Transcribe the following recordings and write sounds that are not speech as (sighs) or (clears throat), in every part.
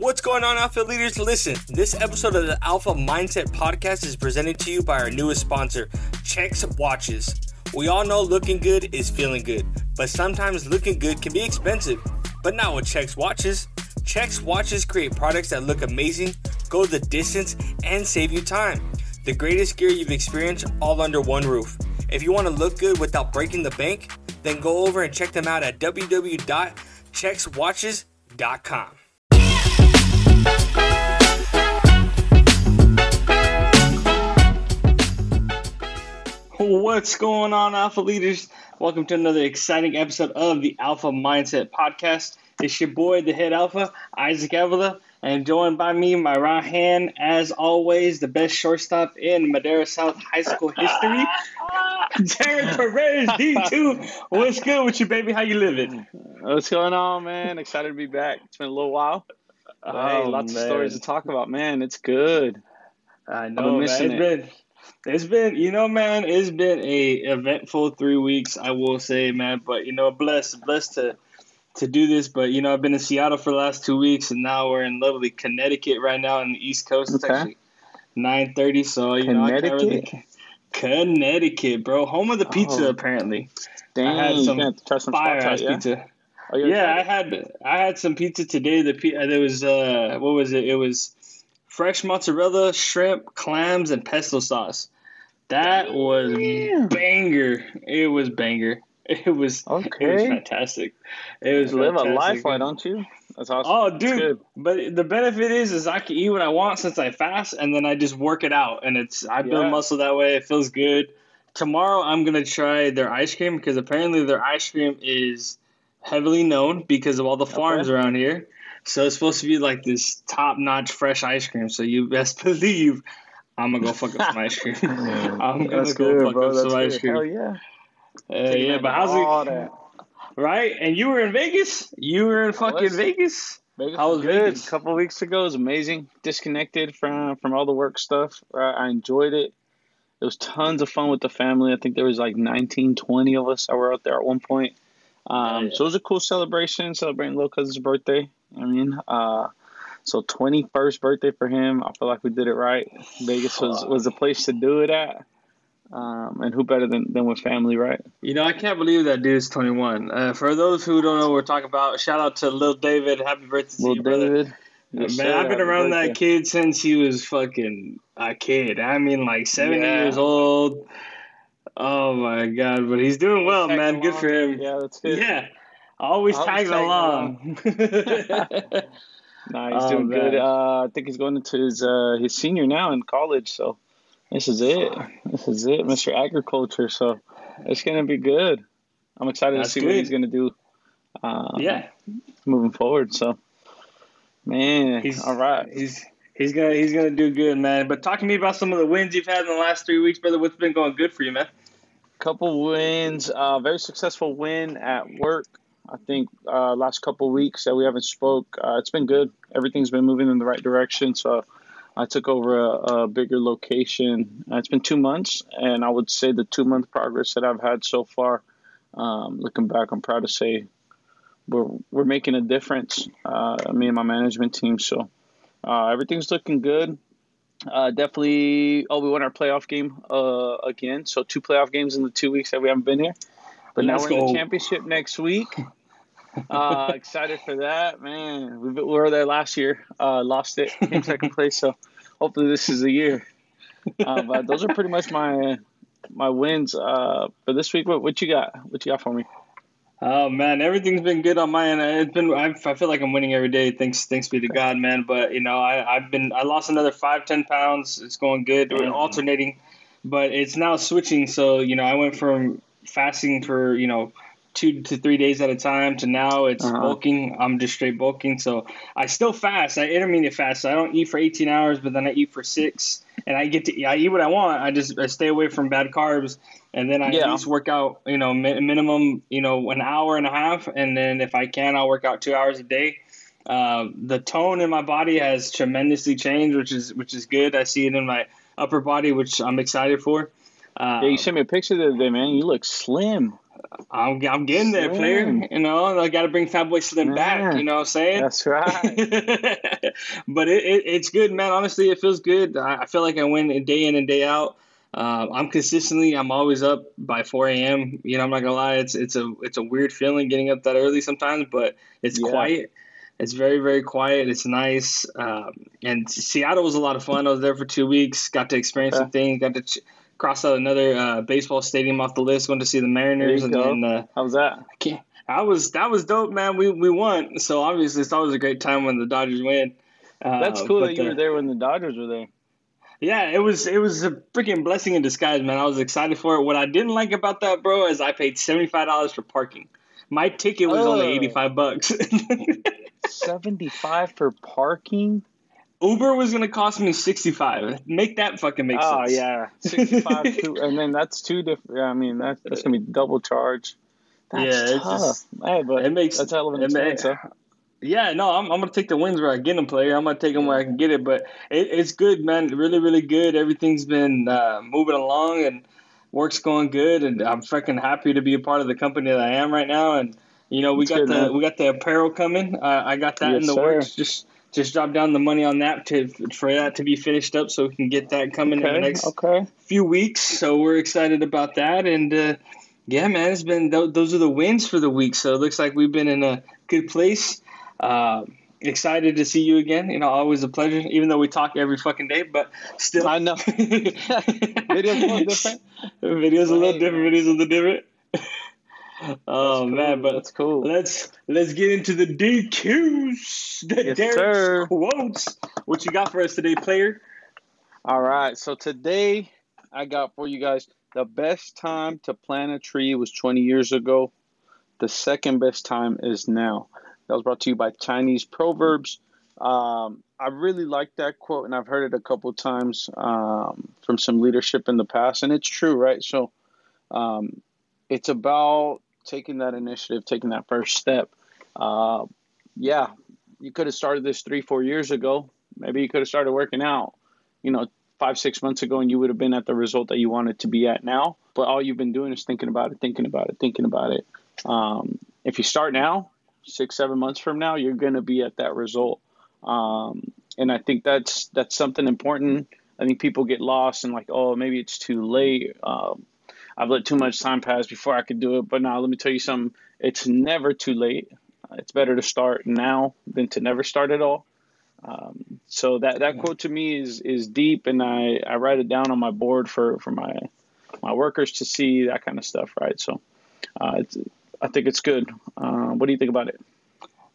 What's going on, Alpha Leaders? Listen, this episode of the Alpha Mindset Podcast is presented to you by our newest sponsor, Checks Watches. We all know looking good is feeling good, but sometimes looking good can be expensive. But not with Checks Watches. Checks Watches create products that look amazing, go the distance, and save you time. The greatest gear you've experienced all under one roof. If you want to look good without breaking the bank, then go over and check them out at www.checkswatches.com. What's going on, Alpha Leaders? Welcome to another exciting episode of the Alpha Mindset Podcast. It's your boy, the head alpha, Isaac Avila, and joined by me, my right hand, as always, the best shortstop in Madera South High School history, (laughs) Jared Perez, D2. What's good with you, baby? How you living? What's going on, man? Excited to be back. It's been a little while. But, hey, Oh, lots man. of stories to talk about, man. It's good. I been know, man. It's missing it. been, it's been, you know, man. It's been a eventful three weeks. I will say, man. But you know, blessed, blessed to to do this. But you know, I've been in Seattle for the last two weeks, and now we're in lovely Connecticut right now on the East Coast. It's Okay. actually nine thirty, so you know, I can't really. Connecticut, bro, home of the pizza. Oh. Apparently, Dang, I had you some gonna try some fire out, yeah? pizza. Oh, you Yeah, I had I had some pizza today. The pi- there was uh, what was it? It was fresh mozzarella, shrimp, clams, and pesto sauce. That was Damn. banger. It was banger. It was okay. it was fantastic. It was You live a life, why don't you? That's awesome. Oh, dude! good. But the benefit is, is I can eat what I want since I fast, and then I just work it out, and it's I build Yeah. muscle that way. It feels good. Tomorrow I'm gonna try their ice cream because apparently their ice cream is heavily known because of all the farms Okay. around here. So it's supposed to be like this top notch fresh ice cream. So you best (laughs) believe I'm gonna go fuck up some ice cream. (laughs) I'm gonna That's go good, fuck bro. up That's some ice cream. Hell yeah. Uh, yeah, but how's it? that. Right? And you were in Vegas. You were in fucking was. Vegas. Vegas How was good. Vegas? A couple weeks ago it was amazing. Disconnected from from all the work stuff. I I enjoyed it. It was tons of fun with the family. I think there was like 19, 20 of us that were out there at one point. Um, Yeah. So it was a cool celebration, celebrating little cousin's birthday. I mean, uh, so 21st birthday for him. I feel like we did it right. Vegas was, was the place to do it at. Um, and who better than, than with family, right? You know, I can't believe that dude's 21. Uh, for those who don't know what we're talking about, shout out to Lil David. Happy birthday to Little you. David. Uh, Yes, Man, sir. I've been around that kid since he was fucking a kid. I mean, like 70 Yeah. years old. Oh my god, but he's doing well, man. Good for him. Yeah, that's good. Yeah. Always Always tagging tagging along. (laughs) Nah, he's Oh, doing good. Uh, I think he's going into his uh, his senior now in college. So this is it. This is it, Mr. Agriculture. So it's gonna be good. I'm excited That's to see what he's gonna do. Uh, yeah. moving forward. So man, He's all right. He's he's gonna he's gonna do good, man. But talk to me about some of the wins you've had in the last three weeks, brother. What's been going good for you, man? couple wins. Uh, very successful win at work. I think uh, last couple weeks that we haven't spoke, uh, it's been good. Everything's been moving in the right direction. So I took over a, a bigger location. Uh, it's been two months, and I would say the two month progress that I've had so far. Um, looking back, I'm proud to say we're we're making a difference. Uh, me and my management team. So uh, everything's looking good. Uh, definitely. Oh, we won our playoff game uh, again. So two playoff games in the two weeks that we haven't been here. But now Let's we're in the championship next week. Uh, excited for that, man. We, we were there last year. Uh, lost it, came second (laughs) place. So hopefully this is the year. Uh, but those are pretty much my my wins uh, for this week. What, what you got? What you got for me? Oh man, everything's been good on my end. It's been I, I feel like I'm winning every day. Thanks thanks be to God, man. But you know I I've been I lost another five ten pounds. It's going good. We're Damn. alternating, but it's now switching. So you know I went from fasting for you know two to three days at a time to now it's Uh-huh. bulking. I'm just straight bulking. So I still fast. I intermediate fast. So I don't eat for 18 hours, but then I eat for six, and I get to I eat what I want. I just I stay away from bad carbs, and then I Yeah. at least work out. You know, mi- minimum you know an hour and a half, and then if I can, I'll work out two hours a day. Uh, the tone in my body has tremendously changed, which is which is good. I see it in my upper body, which I'm excited for. Uh, Yeah, you sent me a picture the other day, man. You look slim. I'm, I'm getting there, player. You know, I got to bring Fat Boy Slim back. You know what I'm saying? That's right. (laughs) but it, it, it's good, man. Honestly, it feels good. I, I feel like I win day in and day out. Uh, I'm consistently. I'm always up by 4 a.m. You know, I'm not gonna lie. It's it's a it's a weird feeling getting up that early sometimes, but it's yeah. quiet. It's very very quiet. It's nice. Um, and Seattle was a lot of fun. I was there for two weeks. Got to experience yeah. some things. Got to. Ch- cross out another uh, baseball stadium off the list. Went to see the Mariners, and then uh, how was that? I was that was dope, man. We we won, so obviously it's always a great time when the Dodgers win. Uh, That's cool that you were there when the Dodgers were there. Yeah, it was it was a freaking blessing in disguise, man. I was excited for it. What I didn't like about that, bro, is I paid seventy five dollars for parking. My ticket was oh. only eighty five bucks. (laughs) seventy five for parking. Uber was gonna cost me sixty five. Make that fucking make oh, sense. Oh yeah, sixty five, (laughs) and then that's two different. Yeah, I mean, that's, that's gonna be double charge. That's yeah, tough. Just, hey, but it makes that's hell of an expense. May, yeah, no, I'm, I'm gonna take the wins where I get them, player. I'm gonna take them where I can get it, but it, it's good, man. Really, really good. Everything's been uh, moving along and work's going good, and I'm freaking happy to be a part of the company that I am right now. And you know, we got good, the man. we got the apparel coming. Uh, I got that yes, in the sir. works. Just just drop down the money on that to for that to be finished up, so we can get that coming okay, in the next okay. few weeks. So we're excited about that, and uh, yeah, man, it's been th- those are the wins for the week. So it looks like we've been in a good place. Uh, excited to see you again. You know, always a pleasure. Even though we talk every fucking day, but still, I know. (laughs) Videos a little different. Videos a little different. Videos a little different. (laughs) Oh cool. man, but that's cool. Let's let's get into the DQs. The yes, Derek sir. quotes. What you got for us today, player? All right. So today I got for you guys the best time to plant a tree was 20 years ago. The second best time is now. That was brought to you by Chinese Proverbs. Um, I really like that quote, and I've heard it a couple times um, from some leadership in the past, and it's true, right? So, um, it's about taking that initiative, taking that first step. Uh, yeah, you could have started this three, four years ago. Maybe you could have started working out, you know, five, six months ago, and you would have been at the result that you wanted to be at now. But all you've been doing is thinking about it, thinking about it, thinking about it. Um, if you start now, six, seven months from now, you're going to be at that result. Um, and I think that's that's something important. I think people get lost and like, oh, maybe it's too late. Um, I've let too much time pass before I could do it. But now, let me tell you something. It's never too late. It's better to start now than to never start at all. Um, so that that quote to me is is deep, and I, I write it down on my board for for my my workers to see that kind of stuff. Right. So uh, I think it's good. Uh, what do you think about it?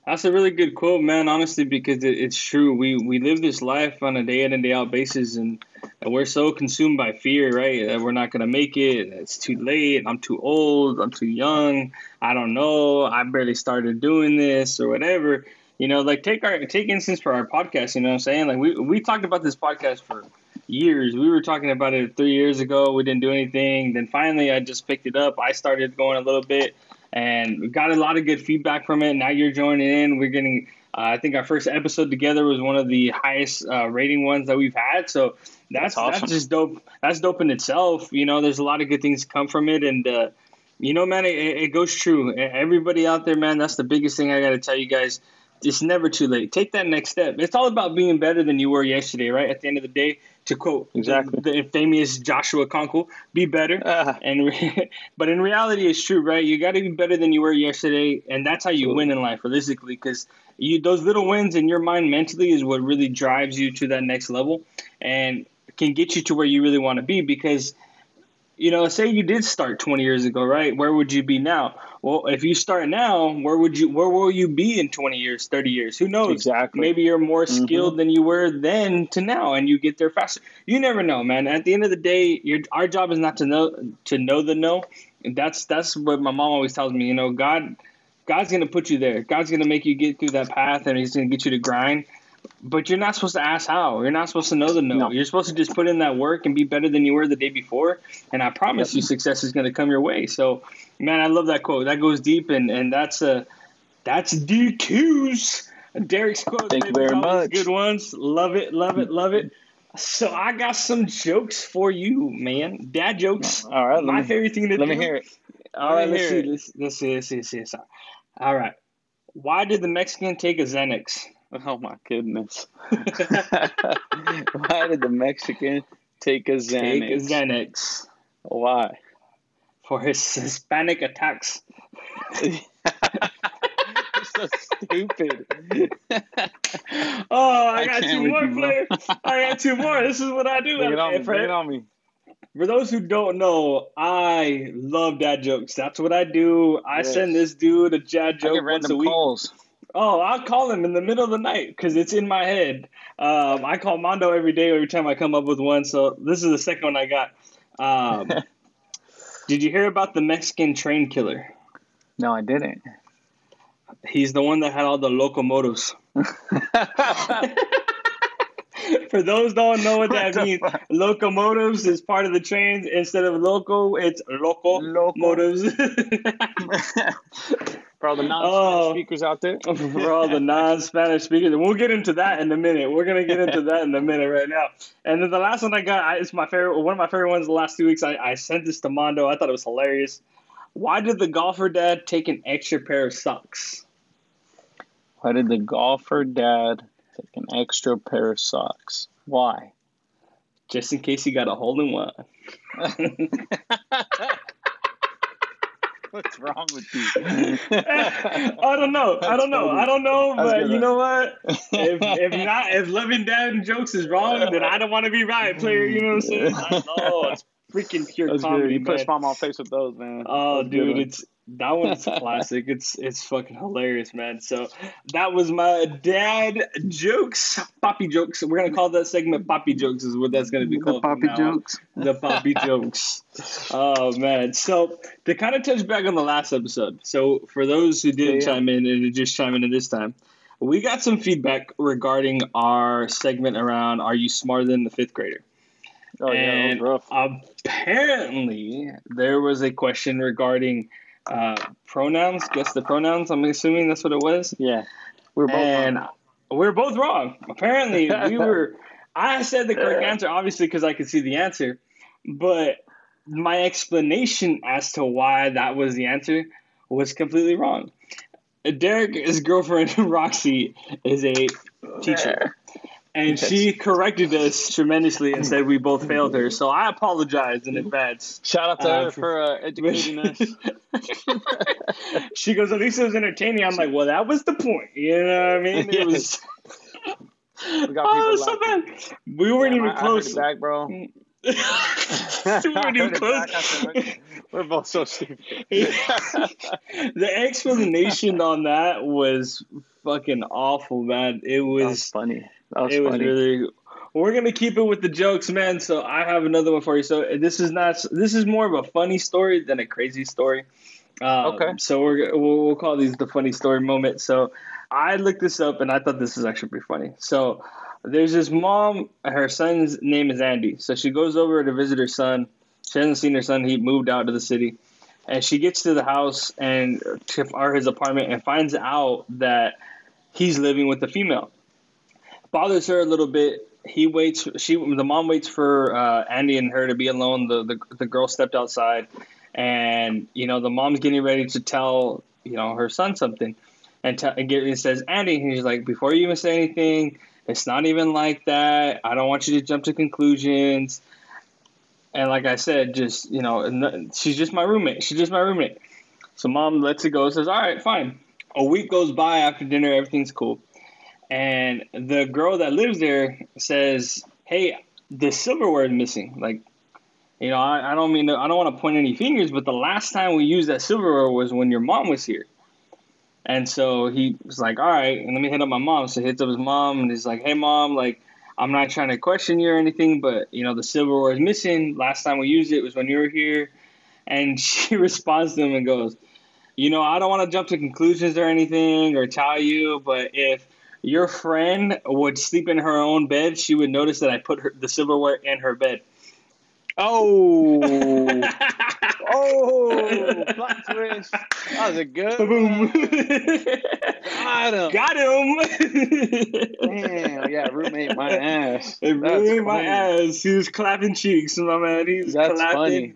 That's a really good quote, man. Honestly, because it, it's true. We we live this life on a day in and day out basis, and, we're so consumed by fear, right? That we're not gonna make it. It's too late. I'm too old. I'm too young. I don't know. I barely started doing this or whatever. You know, like take our take instance for our podcast. You know what I'm saying? Like we we talked about this podcast for years. We were talking about it three years ago. We didn't do anything. Then finally, I just picked it up. I started going a little bit and we got a lot of good feedback from it. Now you're joining in. We're getting, uh, I think our first episode together was one of the highest uh, rating ones that we've had. So that's that's, awesome. that's, just dope. That's dope in itself. You know, there's a lot of good things come from it, and uh, you know, man, it, it goes true. Everybody out there, man, that's the biggest thing I got to tell you guys it's never too late. Take that next step. It's all about being better than you were yesterday, right? At the end of the day, to quote exactly the, the famous Joshua Konkle, "Be better." Uh, and re- (laughs) but in reality, it's true, right? You got to be better than you were yesterday, and that's how you win in life, realistically, because you those little wins in your mind mentally is what really drives you to that next level, and can get you to where you really want to be. Because you know, say you did start 20 years ago, right? Where would you be now? Well, if you start now, where would you where will you be in 20 years, 30 years? Who knows? Exactly. Maybe you're more mm-hmm. skilled mm-hmm. than you were then to now and you get there faster. You never know, man. At the end of the day, your our job is not to know to know the no. And that's that's what my mom always tells me, you know, God God's going to put you there. God's going to make you get through that path and he's going to get you to grind. But you're not supposed to ask how. You're not supposed to know the no. no. You're supposed to just put in that work and be better than you were the day before. And I promise yep. you, success is going to come your way. So, man, I love that quote. That goes deep, and and that's a that's DQs. Derek's quote. Thank you very much. Good ones. Love it. Love it. Love it. So I got some jokes for you, man. Dad jokes. All right. My me, favorite thing to let do. Let me hear it. All right, let's see, let's, let's see, let's see, let's see, let's see. All right. Why did the Mexican take a Xanax? (laughs) Oh my goodness. (laughs) Why did the Mexican take a Xanax? Take a Xanax. Why? For his Hispanic attacks. so stupid. (laughs) oh, I, I got two more bro. I got two more. This is what I do. Bring it on me. Bring it on me. For those who don't know, I love dad jokes. That's what I do. I Yes. send this dude a dad joke once a week. calls. Oh, I'll call him in the middle of the night because it's in my head. Um, I call Mondo every day, every time I come up with one. So this is the second one I got. Um, (laughs) did you hear about the Mexican train killer? No, I didn't. He's the one that had all the locomotives. (laughs) (laughs) For those don't know what that What means, fuck? locomotives is part of the trains. Instead of loco, it's loco Loco. motives. For all the non Oh. speakers out there. (laughs) for all the non-Spanish speakers, and we'll get into that in a minute. We're gonna get into that in a minute right now. And then the last one I got, I, it's my favorite, one of my favorite ones. The last two weeks, I, I sent this to Mondo. I thought it was hilarious. Why did the golfer dad take an extra pair of socks? Why did the golfer dad take an extra pair of socks? Why? Just in case he got a hole in one. (laughs) What's wrong with you? (laughs) I don't know. I don't know. funny. I don't know. But you know what? If if (laughs) not, if loving dad and jokes is wrong, then I don't want to be right, player. You know what I'm saying? (laughs) I know it's freaking pure That's comedy, good. You man. put smile on my face with those, man. Oh, That's a good dude, one. it's that one's classic. It's it's fucking hilarious, man. So that was my dad jokes, poppy jokes. We're gonna call that segment "Poppy Jokes" is what that's gonna be the called. from poppy now on. jokes. The poppy (laughs) jokes. Oh man. So to kind of touch back on the last episode. So for those who didn't Yeah, yeah. chime in and just chime in this time, we got some feedback regarding our segment around "Are you smarter than the fifth grader?" Oh yeah, And rough. apparently there was a question regarding uh, pronouns. Guess the pronouns. I'm assuming that's what it was. Yeah, we were both and wrong. we were both wrong. Apparently, we (laughs) were. I said the correct answer, obviously, because I could see the answer, but my explanation as to why that was the answer was completely wrong. Derek's girlfriend (laughs) Roxy is a teacher. And Yes. she corrected us tremendously and said we both failed her. So I apologize in advance. Shout out to Uh, her for uh, educating us. (laughs) she goes, at least it was entertaining. I'm like, well, that was the point. You know what I mean? It was. We got (laughs) oh, so bad. We weren't Damn, even I- I close. (laughs) it back, bro. we I weren't even close. I We're both so stupid. the explanation on that was fucking awful, man. It was was. funny. Was it was really. We're gonna keep it with the jokes, man. So I have another one for you. So this is not. This is more of a funny story than a crazy story. Um, Okay. So we're we'll, we'll call these the funny story moment. So I looked this up and I thought this is actually pretty funny. So there's this mom. Her son's name is Andy. So she goes over to visit her son. She hasn't seen her son. He moved out to the city, and she gets to the house and to or his apartment and finds out that he's living with a female. Bothers her a little bit. He waits. She the mom waits for uh, Andy and her to be alone. The, the the girl stepped outside, and you know the mom's getting ready to tell you know her son something, and, t- and get, it says Andy. And he's like, before you even say anything, it's not even like that. I don't want you to jump to conclusions. And like I said, just you know, she's just my roommate. She's just my roommate. So mom lets it go. Says, all right, fine. A week goes by after dinner. Everything's cool. And the girl that lives there says, "Hey, the silverware is missing. Like, you know, I, I don't mean to, I don't want to point any fingers, but the last time we used that silverware was when your mom was here." And so he was like, "All right, and let me hit up my mom." So he hits up his mom and he's like, "Hey, mom, like, I'm not trying to question you or anything, but you know, the silverware is missing. Last time we used it was when you were here." And (laughs) she responds to him and goes, "You know, I don't want to jump to conclusions or anything or tell you, but if your friend would sleep in her own bed, she would notice that I put her, the silverware in her bed." Oh, (laughs) oh, plot twist. That was a good. Boom. Got (laughs) him. Got him. Damn, yeah, roommate my ass. It ruined my ass. He was clapping cheeks, my man. He was That's clapping funny.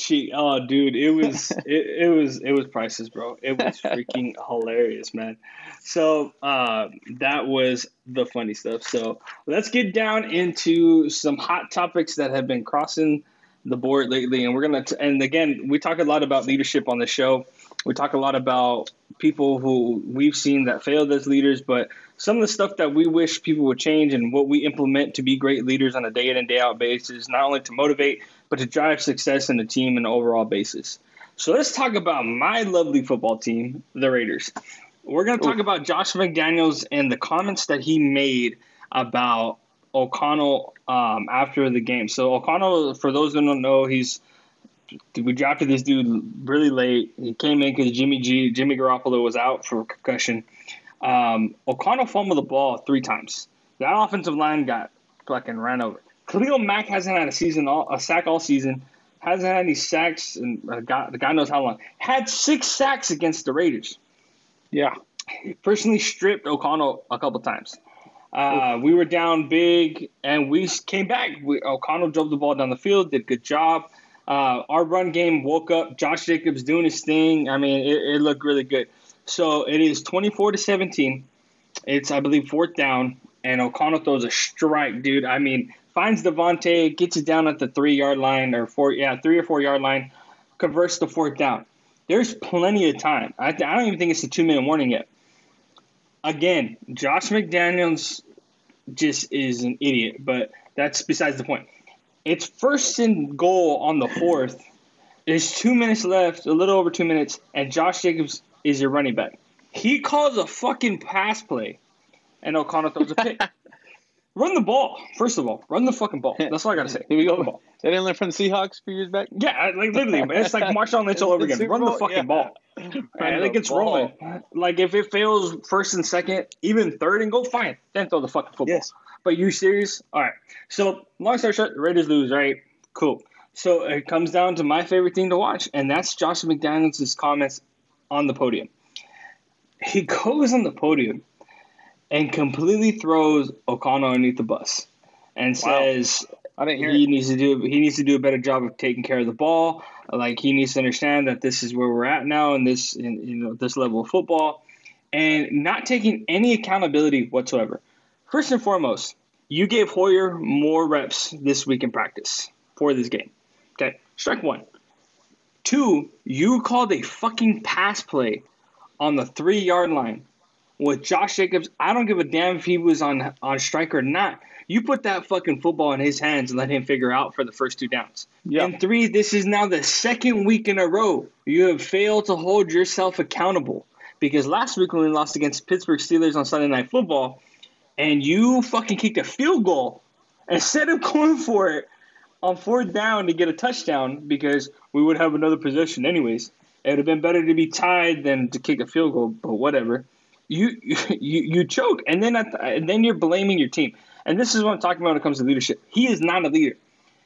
Cheat. Oh, dude, it was (laughs) it, it was it was priceless, bro. It was freaking (laughs) hilarious, man. So uh, that was the funny stuff. So let's get down into some hot topics that have been crossing the board lately, and we're gonna. T- and again, we talk a lot about leadership on the show. We talk a lot about people who we've seen that failed as leaders, but some of the stuff that we wish people would change and what we implement to be great leaders on a day in and day out basis, not only to motivate, but to drive success in the team and overall basis. So let's talk about my lovely football team, the Raiders. We're going to talk about Josh McDaniels and the comments that he made about O'Connell um, after the game. So O'Connell, for those who don't know, he's we drafted this dude really late. He came in because Jimmy G, Jimmy Garoppolo was out for concussion. Um, O'Connell fumbled the ball three times. That offensive line got fucking ran over. Khalil Mack hasn't had a season all, a sack all season. Hasn't had any sacks, and uh, God, God knows how long. Had six sacks against the Raiders. Yeah. He personally stripped O'Connell a couple times. Uh, we were down big, and we came back. We, O'Connell drove the ball down the field, did a good job. Uh, our run game woke up. Josh Jacobs doing his thing. I mean, it, it looked really good. So it is 24 to 17. It's, I believe, fourth down, and O'Connell throws a strike, dude. I mean, finds Davante, gets it down at the three yard line or four, yeah, three or four yard line, converts the fourth down. There's plenty of time. I, I don't even think it's a two minute warning yet. Again, Josh McDaniels just is an idiot, but that's besides the point. It's first and goal on the fourth. There's two minutes left, a little over two minutes, and Josh Jacobs is your running back. He calls a fucking pass play, and O'Connell throws a pick. (laughs) run the ball, first of all. Run the fucking ball. That's all I gotta say. Here we go. They didn't learn from the Seahawks a few years back. Yeah, like literally, (laughs) it's like Marshawn Lynch all over again. Run the fucking yeah. ball. I think it's rolling. Like if it fails first and second, even third and go, fine. Then throw the fucking football. Yes. But you serious? All right. So long story short, the Raiders lose. Right? Cool. So it comes down to my favorite thing to watch, and that's Josh McDaniels' comments on the podium. He (laughs) goes on the podium and completely throws O'Connell underneath the bus and says I didn't hear he it. needs to do he needs to do a better job of taking care of the ball. Like he needs to understand that this is where we're at now in this in, you know this level of football, and not taking any accountability whatsoever. First and foremost, you gave Hoyer more reps this week in practice for this game. Okay, strike one. Two, you called a fucking pass play on the three yard line with Josh Jacobs. I don't give a damn if he was on on strike or not. You put that fucking football in his hands and let him figure out for the first two downs. Yeah. And three, this is now the second week in a row you have failed to hold yourself accountable. Because last week when we lost against Pittsburgh Steelers on Sunday Night Football, and you fucking kicked a field goal instead of going for it on fourth down to get a touchdown because we would have another possession anyways. It would have been better to be tied than to kick a field goal, but whatever. You (laughs) you you choke, and then at the, and then you're blaming your team. And this is what I'm talking about when it comes to leadership. He is not a leader.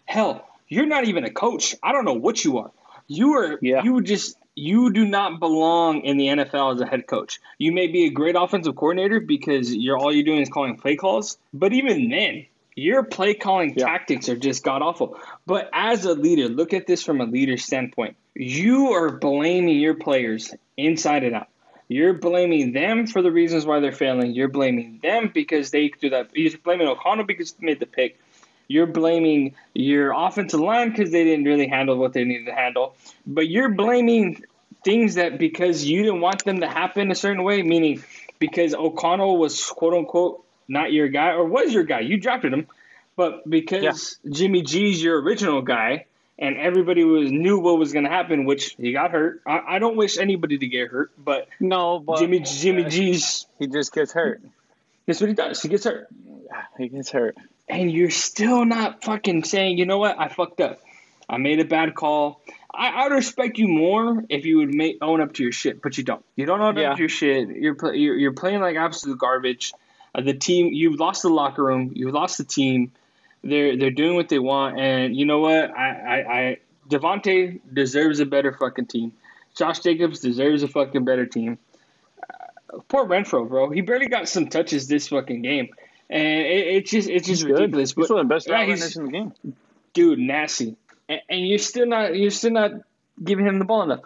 Hell, you're not even a coach. I don't know what you are. You are Yeah. you just you do not belong in the NFL as a head coach. You may be a great offensive coordinator because you're all you're doing is calling play calls, but even then, your play calling Yeah. tactics are just god awful. But as a leader, look at this from a leader standpoint. You are blaming your players inside and out. You're blaming them for the reasons why they're failing. You're blaming them because they do that. You're blaming O'Connell because he made the pick. You're blaming your offensive line because they didn't really handle what they needed to handle. But you're blaming things that because you didn't want them to happen a certain way, meaning because O'Connell was quote unquote not your guy or was your guy. You drafted him. But because Jimmy G's your original guy and everybody was knew what was going to happen, which he got hurt. I, I don't wish anybody to get hurt, but No, but Jimmy Jimmy uh, G's he just gets hurt. that's what he does. He gets hurt. He gets hurt. And you're still not fucking saying, you know what, I fucked up. I made a bad call. I, would respect you more if you would make, own up to your shit, but you don't. You don't own Yeah. up to your shit. You're, you're you're playing like absolute garbage. Uh, the team, you've lost the locker room. You've lost the team. They're they're doing what they want, and you know what? I I, I Davante deserves a better fucking team. Josh Jacobs deserves a fucking better team. Uh, poor Renfrow, bro. He barely got some touches this fucking game, and it, it's just it's just He's good. ridiculous. He's But- one of the best Yeah, route he's- runners in the game. dude, nasty. and, and you're still not you're still not giving him the ball enough.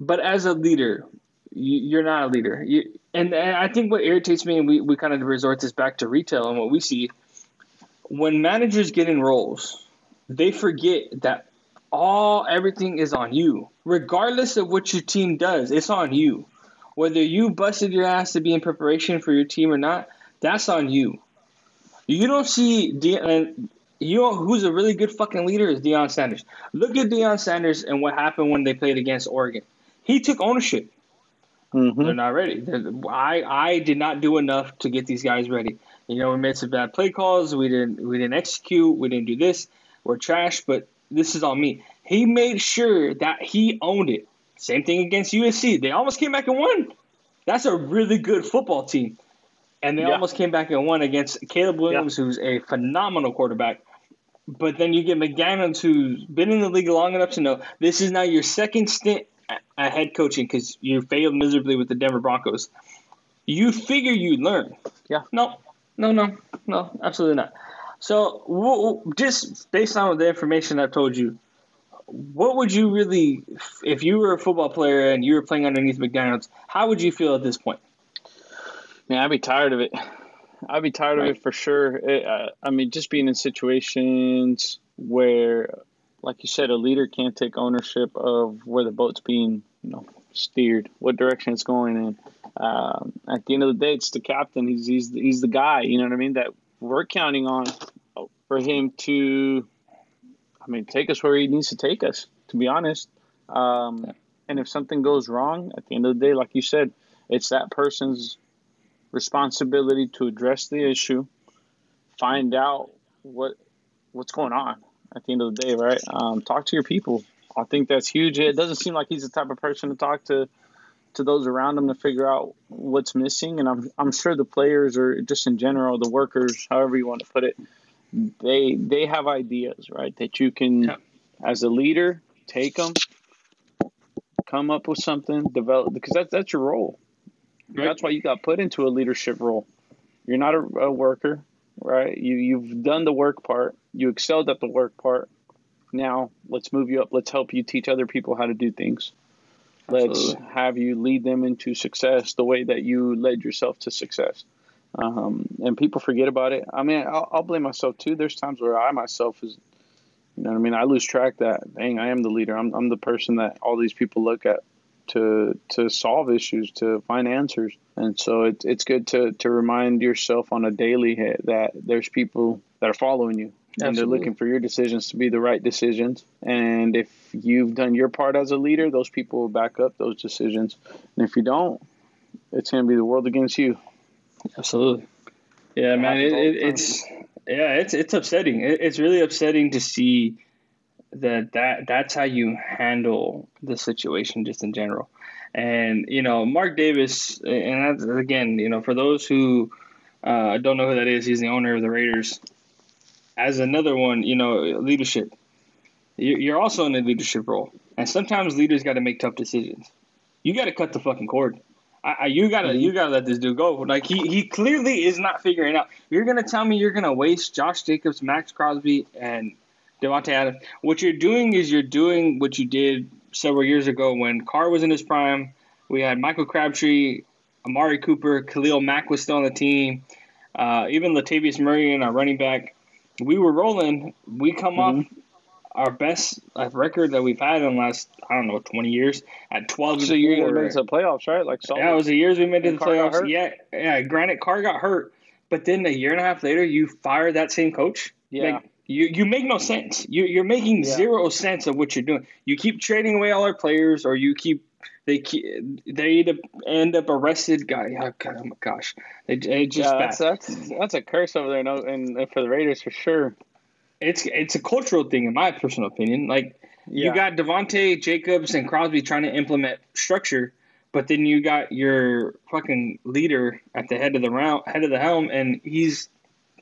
But as a leader, you, are not a leader. You, and, and I think what irritates me, and we, we kind of resort this back to retail and what we see, when managers get in roles, they forget that all everything is on you. Regardless of what your team does, it's on you. Whether you busted your ass to be in preparation for your team or not, that's on you. You don't see De- you know who's a really good fucking leader is Deion Sanders. Look at Deion Sanders and what happened when they played against Oregon. He took ownership. Mm-hmm. They're not ready. They're, I I did not do enough to get these guys ready. You know, we made some bad play calls. We didn't we didn't execute. We didn't do this. We're trash. But this is on me. He made sure that he owned it. Same thing against USC. They almost came back and won. That's a really good football team. And they yeah. almost came back and won against Caleb Williams, yeah. who's a phenomenal quarterback. But then you get McDaniels, who's been in the league long enough to know this is now your second stint at head coaching because you failed miserably with the Denver Broncos. You figure you'd learn. Yeah. No, no, no, no, absolutely not. So, just based on the information I've told you, what would you really, if you were a football player and you were playing underneath McDaniels, how would you feel at this point? Man, I'd be tired of it. I'd be tired right. of it for sure. It, uh, I mean, just being in situations where, like you said, a leader can't take ownership of where the boat's being, you know, steered, what direction it's going in. Um, at the end of the day, it's the captain. He's he's he's the guy. You know what I mean? That we're counting on for him to, I mean, take us where he needs to take us. To be honest, um, and if something goes wrong, at the end of the day, like you said, it's that person's responsibility to address the issue, find out what what's going on at the end of the day, right? Um, talk to your people. I think that's huge. It doesn't seem like he's the type of person to talk to to those around him to figure out what's missing. And I'm I'm sure the players or just in general the workers, however you want to put it, they they have ideas, right? That you can, yeah. as a leader, take them, come up with something, develop because that's that's your role. Right. That's why you got put into a leadership role. You're not a, a worker, right? You you've done the work part. You excelled at the work part. Now let's move you up. Let's help you teach other people how to do things. Absolutely. Let's have you lead them into success the way that you led yourself to success. Um, and people forget about it. I mean, I'll, I'll, blame myself too. There's times where I myself is, you know, what I mean, I lose track that dang, I am the leader. I'm I'm the person that all these people look at to to solve issues, to find answers. And so it, it's good to to remind yourself on a daily that there's people that are following you. Absolutely. And they're looking for your decisions to be the right decisions. And if you've done your part as a leader, those people will back up those decisions. And if you don't, it's going to be the world against you. Absolutely. Yeah, man. It, it, it's yeah, it's it's upsetting. It, it's really upsetting to see that that that's how you handle the situation just in general. And you know, Mark Davis, and that's, again, you know, for those who uh, don't know who that is, he's the owner of the Raiders. As another one, you know, leadership. You're also in a leadership role, and sometimes leaders got to make tough decisions. You got to cut the fucking cord. I, I, you gotta, you gotta let this dude go. Like he, he clearly is not figuring out. You're gonna tell me you're gonna waste Josh Jacobs, Maxx Crosby, and Davante Adams. What you're doing is you're doing what you did several years ago when Carr was in his prime. We had Michael Crabtree, Amari Cooper, Khalil Mack was still on the team. Uh, even Latavius Murray and our running back. We were rolling. We come mm-hmm. off our best record that we've had in the last I don't know twenty years at twelve. So gonna make it to the playoffs, right? Like solid. yeah, it was the years we made it to the playoffs. Yeah, yeah. Granted, Carr got hurt, but then a year and a half later, you fire that same coach. Yeah. Like, you, you make no sense. You you're making yeah. zero sense of what you're doing. You keep trading away all our players, or you keep they keep, they end up arrested. Oh, God, oh my gosh, they, they just yeah, that's, that's, that's a curse over there, no, and for the Raiders for sure it's it's a cultural thing, in my personal opinion. Like yeah. you got Davante Jacobs and Crosby trying to implement structure, but then you got your fucking leader at the head of the round, head of the helm, and he's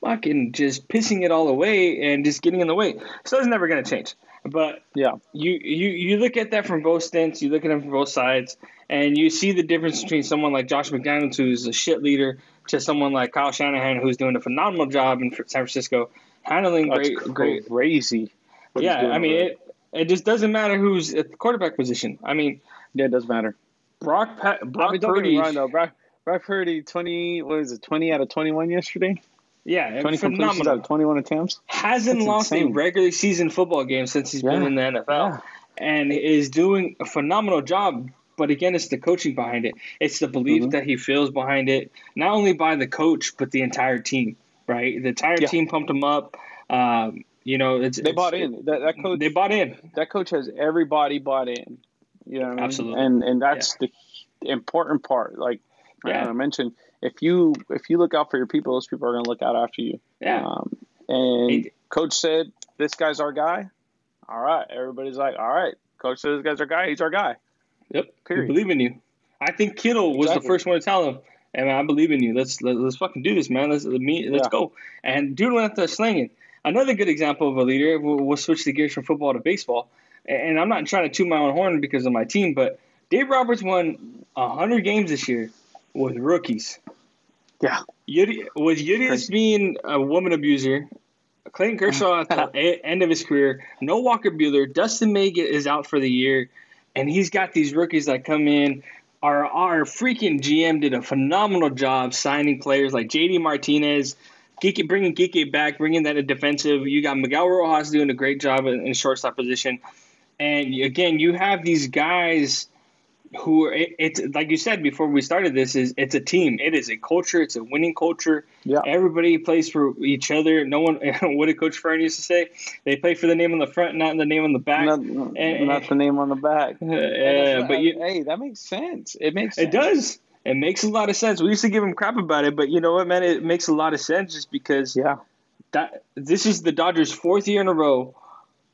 fucking just pissing it all away and just getting in the way. So it's never gonna change. But yeah, you you you look at that from both stints. You look at them from both sides, and you see the difference between someone like Josh McDaniels, who's a shit leader, to someone like Kyle Shanahan, who's doing a phenomenal job in San Francisco handling That's great, crazy. yeah, I mean it. It just doesn't matter who's at the quarterback position. I mean, yeah, it does matter. Brock pa- Brock I mean, Purdy. wrong though. Brock, Brock Purdy, twenty, what is it, twenty out of twenty-one yesterday? Yeah, Twenty completions out phenomenal. of twenty-one attempts. Hasn't That's lost a regular season football game since he's been in the NFL. Yeah. and is doing a phenomenal job. But again, it's the coaching behind it. It's the belief Mhm. that he feels behind it, not only by the coach but the entire team. Right, the entire Yeah. team pumped him up. Um, you know, it's They it's- bought in. That, that coach. They bought in. that coach has everybody bought in. You know what I mean? Absolutely. And and that's the important part. Like Yeah. I mentioned, if you if you look out for your people, those people are going to look out after you. Yeah, Um, and Hey. coach said, "This guy's our guy." All right. Everybody's like, "All right." Coach says, "This guy's our guy. He's our guy." yep. We believe in you. I think Kittle was the first one to tell him, and I believe in you. Let's let, let's fucking do this, man. Let's let me let's Yeah. go." And dude went out there slinging. Another good example of a leader. We'll, we'll switch the gears from football to baseball. And I'm not trying to toot my own horn because of my team, but Dave Roberts won 100 games this year with rookies. Yeah. Uri- with Urias being a woman abuser, Clayton Kershaw at the uh-huh. e- end of his career, no Walker Buehler, Dustin May is out for the year, and he's got these rookies that come in. Our our freaking GM did a phenomenal job signing players like JD Martinez, bringing Geek back, bringing that a defensive. You got Miguel Rojas doing a great job in, in shortstop position, and again, you have these guys who are, it, it's like you said before we started this is it's a team. It is a culture. It's a winning culture. Yeah. Everybody plays for each other. No one. (laughs) what did Coach Fern used to say? They play for the name on the front, not the name on the back. Not, and- not the name on the back. Uh, (laughs) yeah, but you, hey, that makes sense. It makes it does. It makes a lot of sense. We used to give him crap about it, but you know what, man? It makes a lot of sense just because Yeah. that this is the Dodgers' fourth year in a row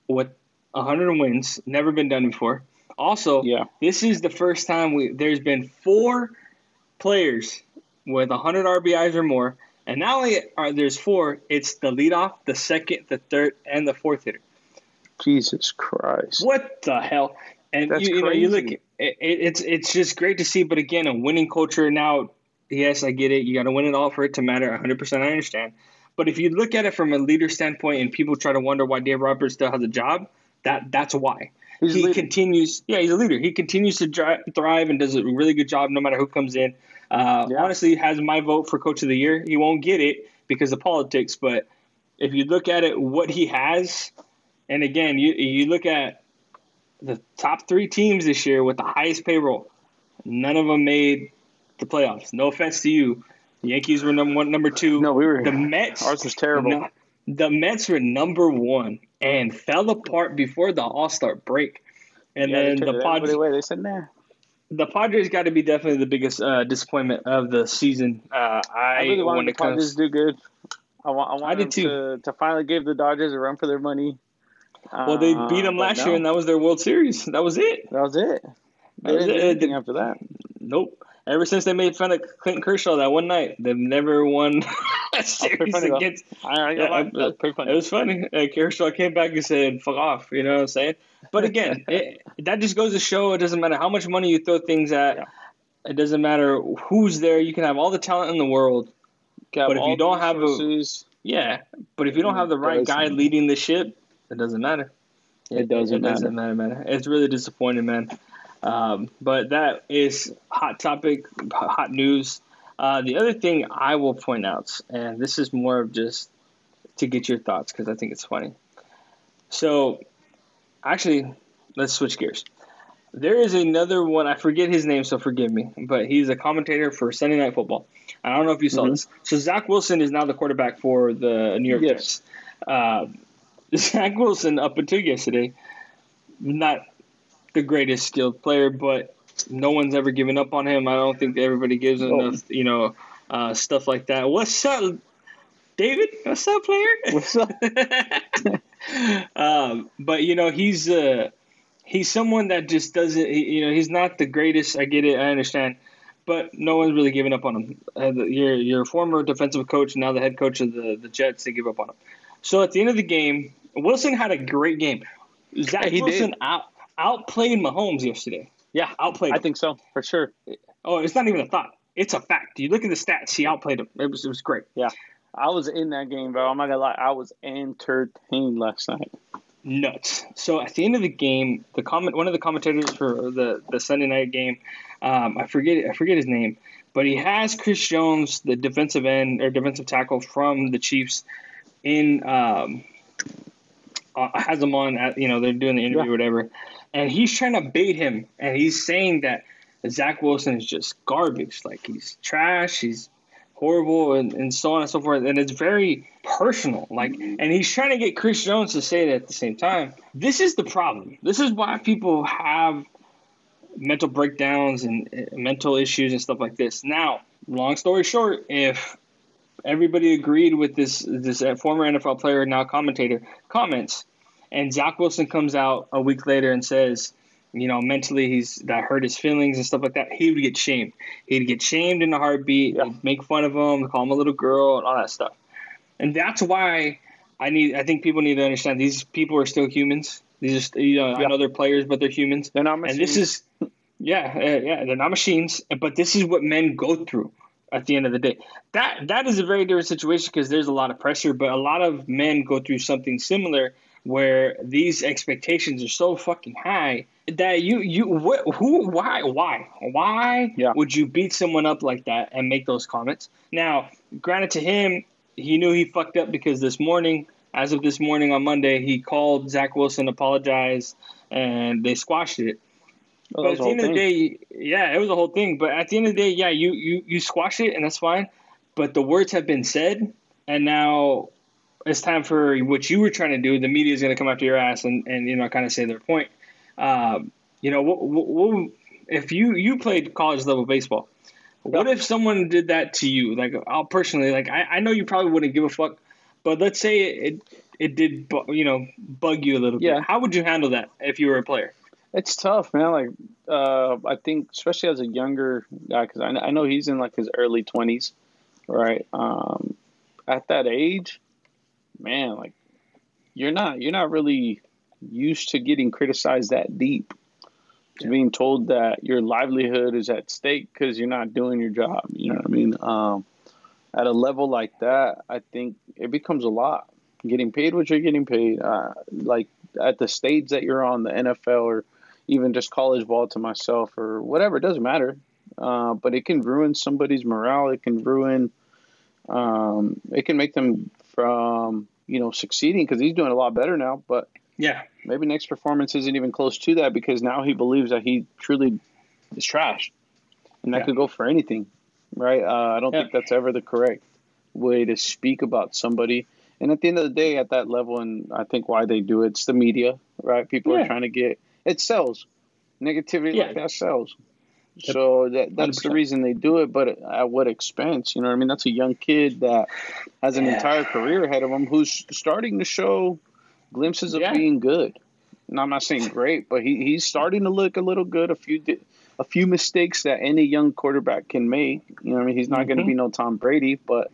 with 100 wins. Never been done before. Also, Yeah. this is the first time we there's been four players with 100 RBIs or more, and not only are there's four, it's the leadoff, the second, the third, and the fourth hitter. Jesus Christ. What the hell? And That's you, you know, you look, it, it, it's it's just great to see. But again, a winning culture. Now, yes, I get it. You got to win it all for it to matter. 100. percent I understand. But if you look at it from a leader standpoint, and people try to wonder why Dave Roberts still has a job, that that's why He's he continues. Yeah, he's a leader. He continues to dri- thrive and does a really good job no matter who comes in. Uh, Yeah. Honestly, has my vote for coach of the year. He won't get it because of politics, but if you look at it, what he has, and again, you you look at the top three teams this year with the highest payroll. None of them made the playoffs. No offense to you. The Yankees were number one, number two. No, we were. The Mets. Ours was terrible. No, the Mets were number one and fell apart before the All Star break. And Yeah, then the Padres, away. They said, nah. the Padres got to be definitely the biggest uh, disappointment of the season. Uh, I, I really wanted the Padres to do good. I want. I I wanted did too. to, to finally give the Dodgers a run for their money. well, they beat them Uh, last no, year, and that was their World Series. That was it. that was it. They That didn't do anything after that. Nope. Ever since they made fun of Clayton Kershaw that one night, they've never won (laughs) a series funny, against. I, I, Yeah, I, was It was funny. Uh, Kershaw came back and said, "Fuck off," you know what I'm saying? But again, (laughs) it, that just goes to show it doesn't matter how much money you throw things at. Yeah. It doesn't matter who's there. You can have all the talent in the world. But if you don't have a- Yeah, but if you don't have the right guy leading the ship, it doesn't matter. It doesn't It doesn't matter, man. It's really disappointing, man. Um, but that is hot topic, hot news. Uh, the other thing I will point out, and this is more of just to get your thoughts because I think it's funny. So, actually, let's switch gears. There is another one. I forget his name, so forgive me. But he's a commentator for Sunday Night Football. I don't know if you saw Mhm. this. So Zach Wilson is now the quarterback for the New York Yes. Jets. Uh, (laughs) Zach Wilson, up until yesterday, not the greatest skilled player, but no one's ever given up on him. I don't think everybody gives him Oh. enough, you know, uh, stuff like that. What's up, David? What's up, player? What's up? (laughs) um, but you know, he's uh, he's someone that just doesn't. he- You know, he's not the greatest. I get it. I understand. But no one's really giving up on him. Uh, the- your your former defensive coach, now the head coach of the, the Jets, they give up on him. So at the end of the game, Wilson had a great game. Zach Yeah, he Wilson did. out outplayed Mahomes yesterday. Yeah, Outplayed. I him. think so for sure. Oh, it's not even a thought. It's a fact. You look at the stats. He outplayed him. It was it was great. Yeah, I was in that game, bro. I'm not gonna lie. I was entertained last night. nuts. So at the end of the game, the comment one of the commentators for the the Sunday night game, um, I forget I forget his name, but he has Chris Jones, the defensive end or defensive tackle from the Chiefs, in um, uh, has him on at you know they're doing the interview yeah. or whatever, and he's trying to bait him, and he's saying that Zach Wilson is just garbage, like he's trash, he's horrible, and, and so on and so forth, and it's very personal, like, and he's trying to get Chris Jones to say it at the same time. This is the problem. This is why people have mental breakdowns and mental issues and stuff like this. Now, long story short, if everybody agreed with this this former NFL player now commentator comments, and Zach Wilson comes out a week later and says, you know, mentally he's that hurt his feelings and stuff like that, he would get shamed. He'd get shamed in a heartbeat. Yeah. make fun of him, call him a little girl, and all that stuff. And that's why I need. I think people need to understand these people are still humans. These are, you know, yeah. I know they're players, but they're humans. They're not machines. And this is, yeah, uh, yeah, they're not machines. But this is what men go through at the end of the day. That that is a very different situation because there's a lot of pressure, but a lot of men go through something similar where these expectations are so fucking high that you you wh- who why why why yeah. would you beat someone up like that and make those comments? Now, granted to him, he knew he fucked up because this morning, as of this morning on Monday, he called Zach Wilson, apologized, and they squashed it. Oh, but at the end thing. of the day, yeah, it was a whole thing. But at the end of the day, yeah, you you you squash it and that's fine. But the words have been said, and now it's time for what you were trying to do. The media is going to come after your ass and, and you know kind of say their point. Um, you know, what, what, if you you played college level baseball, what if someone did that to you? Like, I'll personally, like, I, I know you probably wouldn't give a fuck, but let's say it it, it did, you know, bug you a little yeah. bit. How would you handle that if you were a player? It's tough, man. Like, uh, I think especially as a younger guy, because I, I know he's in like his early twenties, right? Um, at that age, man, like, you're not you're not really used to getting criticized that deep. To yeah. being told that your livelihood is at stake because you're not doing your job. You know what I mean? Um, at a level like that, I think it becomes a lot. Getting paid what you're getting paid, uh, like at the stage that you're on, the NFL or even just college ball to myself or whatever, it doesn't matter. Uh, but it can ruin somebody's morale. It can ruin. Um, it can make them from you know succeeding because he's doing a lot better now. But yeah, maybe next performance isn't even close to that because now he believes that he truly is trash, and that yeah. could go for anything, right? Uh, I don't yeah. think that's ever the correct way to speak about somebody. And at the end of the day, at that level, and I think why they do it, it's the media, right? People yeah. are trying to get it sells. Negativity like that sells. So that that's 100%. the reason they do it, but at what expense? You know what I mean? That's a young kid that has an yeah. entire career ahead of him who's starting to show glimpses of yeah. being good. And I'm not saying great, but he, he's starting to look a little good. A few a few mistakes that any young quarterback can make. You know, I mean, he's not mm-hmm. going to be no Tom Brady, but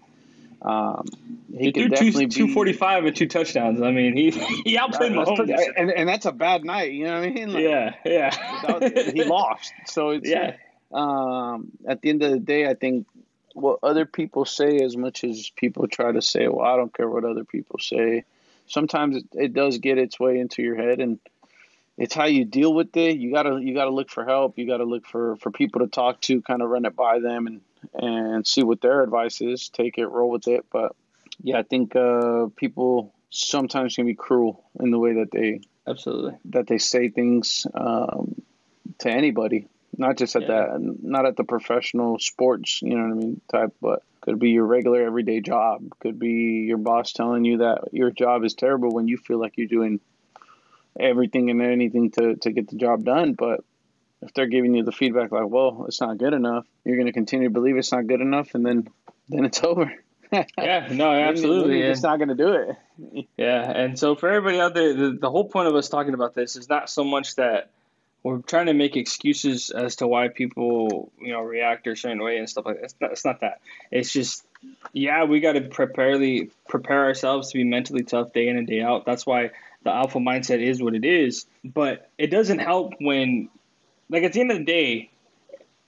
um, he can definitely two, 245 and two touchdowns. I mean, he (laughs) he outplayed Mahomes, and, and that's a bad night. You know what I mean? Like, yeah, yeah. he (laughs) lost, so it's yeah. Um, at the end of the day, I think what other people say, as much as people try to say, "Well, I don't care what other people say," sometimes it, it does get its way into your head, and it's how you deal with it. You gotta you gotta look for help. You gotta look for for people to talk to, kind of run it by them, and and see what their advice is. Take it, roll with it. But yeah, I think uh, people sometimes can be cruel in the way that they absolutely that they say things um, to anybody, not just at yeah. that, not at the professional sports, you know what I mean, type, but could be your regular everyday job. Could be your boss telling you that your job is terrible when you feel like you're doing everything and anything to, to get the job done. But if they're giving you the feedback like, well, it's not good enough, you're going to continue to believe it's not good enough, and then then it's (laughs) over. yeah, no, (laughs) absolutely. It's not going to do it. (laughs) yeah, and so for everybody out there, the, the whole point of us talking about this is not so much that we're trying to make excuses as to why people, you know, react a certain way and stuff like that. It's not, it's not that. It's just, yeah, we got to prepare, prepare ourselves to be mentally tough day in and day out. That's why the alpha mindset is what it is. But it doesn't help when like at the end of the day,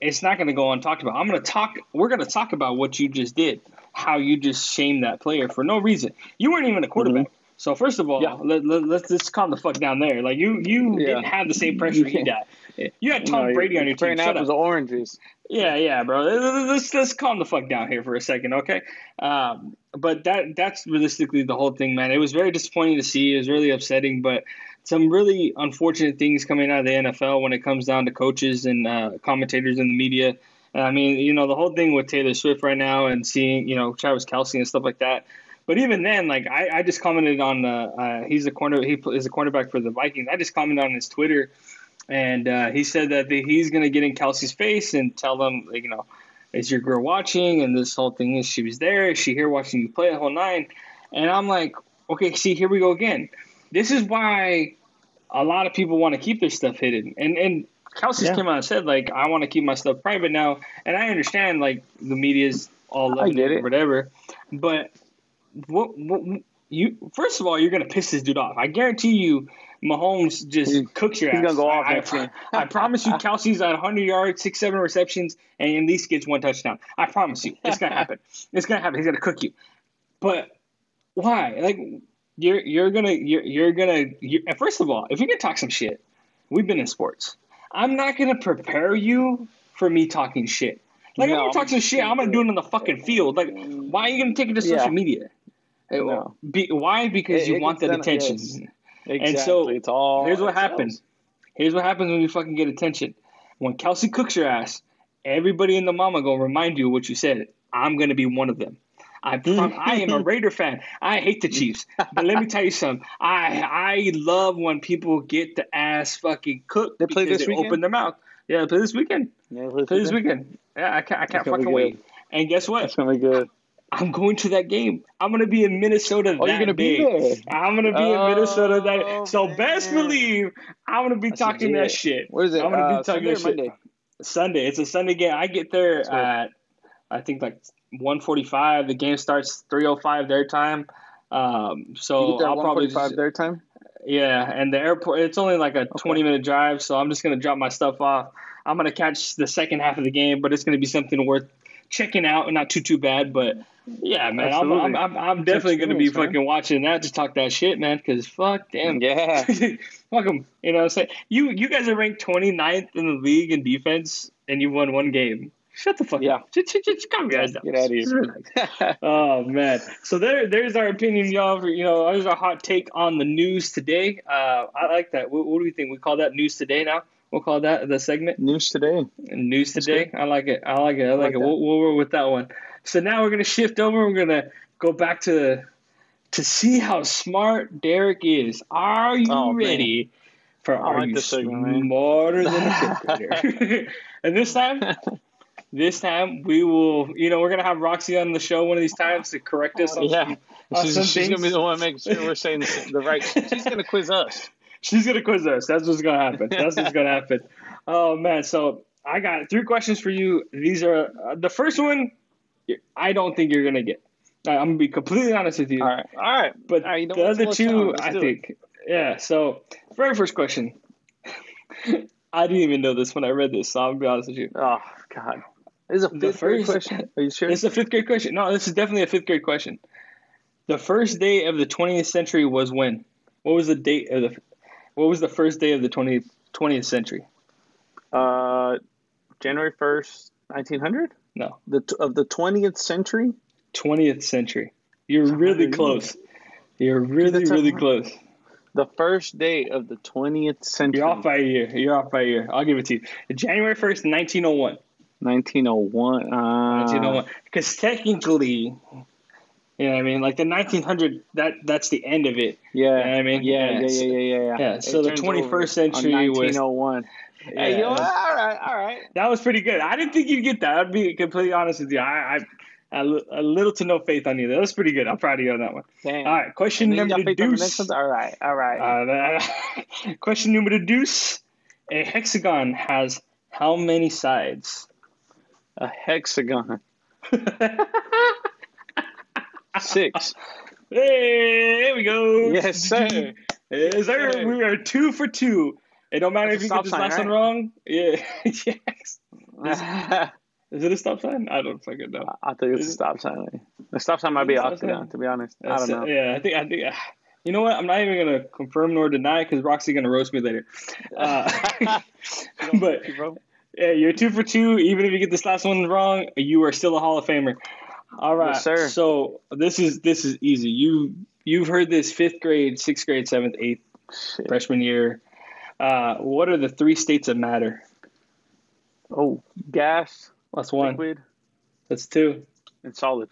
it's not going to go untalked about. I'm going to talk. We're going to talk about what you just did, how you just shamed that player for no reason. You weren't even a quarterback. Mm-hmm. So first of all, Yeah. let, let, let's let's calm the fuck down there. Like you you Yeah. didn't have the same pressure he (laughs) did. You had Tom No, Brady on your team. Shut apples oranges. Yeah, yeah, bro. Let's let's calm the fuck down here for a second, okay? Um, but that that's realistically the whole thing, man. It was very disappointing to see. It was really upsetting, but some really unfortunate things coming out of the NFL when it comes down to coaches and uh, commentators in the media. I mean, you know, the whole thing with Taylor Swift right now and seeing, you know, Travis Kelce and stuff like that. But even then, like I, I just commented on uh, uh, he's a corner he is a cornerback for the Vikings. I just commented on his Twitter, and uh, he said that the, he's gonna get in Kelce's face and tell them, like, you know, is your girl watching? And this whole thing is she was there. Is she here watching you play the whole nine? And I'm like, okay, see, here we go again. This is why a lot of people want to keep their stuff hidden. And and Kelce's Yeah. came out and said like, I want to keep my stuff private now. And I understand like the media's all loving it, or it. whatever. But what, what you first of all, you're gonna piss this dude off. I guarantee you. Mahomes just He- cooks your he's ass. gonna go off I, I. (laughs) I promise you, Kelce's at 100 yards, six, seven receptions, and at least gets one touchdown. I promise you, it's gonna (laughs) happen. It's gonna happen. He's gonna cook you. But why? Like you're you're gonna you're, you're gonna you first of all, if you're gonna talk some shit, we've been in sports. I'm not gonna prepare you for me talking shit. Like I'm gonna talk some shit. I'm gonna do it on the fucking field. Like why are you gonna take it to social Yeah. media? Uh, No. Be, why? Because It- you it want that attention. yes. And so, it's all. Here's what it happens. Here's what happens when you fucking get attention. When Kelce cooks your ass, everybody in the mama gonna remind you what you said. I'm gonna be one of them. I prom- I am a (laughs) Raider fan. I hate the Chiefs, but let me tell you something. I I love when people get the ass fucking cooked They play because this they weekend? open their mouth. Yeah, they play this weekend. Yeah, Play this weekend. Yeah, I can't I can't fucking wait. And guess what? It's gonna be good. I'm going to that game. I'm gonna be in Minnesota Oh, that you're gonna day. be there. I'm gonna be in Minnesota that Oh, so best believe I'm gonna be That's talking that shit. What is it? I'm gonna be uh, talking Sunday that shit. Monday? Sunday. It's a Sunday game. I get there at I think like 1:45. The game starts 3:05 their time. Um, so get there at I'll probably 1:45 just, their time. yeah. And the airport it's only like a 20 minute drive, so I'm just gonna drop my stuff off. I'm gonna catch the second half of the game, but it's gonna be something worth checking out. And not too too bad, but yeah, man. I'm, I'm, I'm, I'm definitely gonna be experience, man. fucking watching that to talk that shit, man. Because fuck, damn. Yeah. (laughs) Fuck 'em. You know what I'm saying? You you guys are ranked 29th in the league in defense, and you won one game. Shut the fuck Yeah. up. Just, just, just calm your down. Get out of here. Oh man. So there there's our opinion, y'all. For, you know, there's our hot take on the news today. Uh, I like that. What, what do we think? We call that news today now. We'll call that the segment News today. news today. I like it. I like it. I like, like it. We'll, we'll roll with that one. So now we're gonna shift over. We're gonna go back to to see how smart Derek is. Are you Oh, man. ready for I Are like You segment, man. Smarter Than a (laughs) Fifth Grader? (laughs) and this time, this time we will. You know, we're gonna have Roxy on the show one of these times to correct us. On Yeah. some, on She's, some she's gonna be the one making sure we're saying the, right. She's gonna quiz us. (laughs) She's gonna quiz us. That's what's gonna happen. That's what's gonna happen. (laughs) Oh man, so I got three questions for you. These are uh, the first one. I don't think you're gonna get. I'm gonna be completely honest with you. All right. All right. But All right, the other two, I do it. think. Yeah. So very first question. (laughs) I didn't even know this when I read this, so I'm gonna be honest with you. Oh God. This is a fifth grade question. Are you sure? It's a fifth grade question. No, this is definitely a fifth grade question. The first day of the 20th century was when? What was the date of the? What was the first day of the 20th 20th century? Uh, January first, nineteen hundred. No. The of the twentieth century. 20th century. You're really close. You're really, really close. The first day of the twentieth century. You're off by a year. You're off by a year. I'll give it to you. January 1st, 1901. Nineteen oh one. Uh, 1901. Because technically, you know what I mean? Like the 1900, that that's the end of it. Yeah. You know what I mean? Yeah, yeah, Yeah, yeah, yeah, yeah, yeah. yeah, so the 21st century was- nineteen oh one. Hey, you know? All right, all right. That was pretty good. I didn't think you'd get that. I'd be completely honest with you. I, I, a little to no faith on you. That was pretty good. I'm proud of you on that one. Damn. All right, question And then you number got faith on the deuce. All right, all right. Uh, (laughs) question number deuce. A hexagon has how many sides? A hexagon. Six. (laughs) Hey, there we go. yes, sir. Yes, sir. sir. We are two for two. It don't matter That's if you get this sign, last one wrong. Yeah. (laughs) yes. I (laughs) Is it a stop sign? I don't fucking know. I think it's a stop sign. The stop sign might be Is it a upside stop down, sign? to be honest. I don't know. Yeah, I think I think You know what? I'm not even gonna confirm nor deny because Roxy's gonna roast me later. Uh, but yeah, you're two for two. Even if you get this last one wrong, you are still a Hall of Famer. All right, Yes, sir. So this is this is easy. You you've heard this fifth grade, sixth grade, seventh, eighth, Shit. freshman year. Uh, what are the three states of matter? Oh, gas, That's one. liquid, That's two. and solid.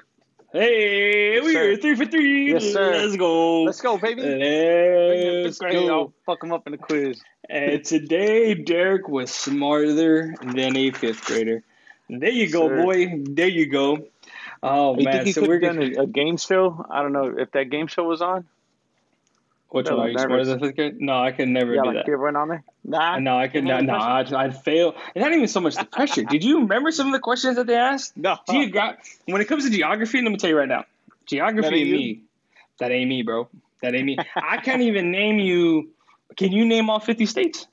Hey, Yes, we're three for three. Yes, sir. Let's go. Let's go, baby. The Let's go. I'll fuck them up in the quiz. And today, Derek was smarter than a fifth grader. There you go, Sir. boy. There you go. Oh you man, think he so we're done gonna. a, a game show? I don't know if that game show was on. Which No, one are you smarter than fifth grade? No, I could never Yeah, do like that. people went on there. Nah, No, I could not. know No, I'd, I'd fail. It's not even so much the pressure. Did you remember some of the questions that they asked? no. Geogra- when it comes to geography, let me tell you right now. Geography That and me, that ain't me, bro. That ain't me. I can't even name you. Can you name all fifty states?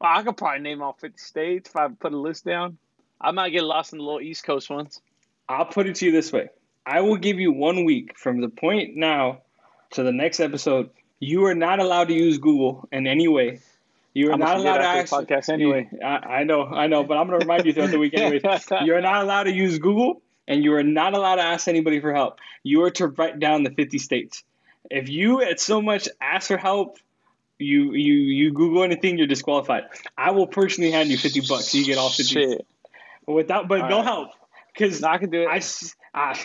Well, I could probably name all 50 states if I put a list down. I might get lost in the little East Coast ones. I'll put it to you this way. I will give you one week from the point now to the next episode. You are not allowed to use Google in any way. You are not allowed to ask. podcast anyway. I, I know, I know, but I'm going to remind you throughout the week anyway. (laughs) You're not allowed to use Google, and you are not allowed to ask anybody for help. You are to write down the 50 states. If you at so much ask for help, you you you Google anything, you're disqualified. I will personally hand you 50 bucks. So you get all 50 Shit. without, but All no right. help because No, I can do it. I.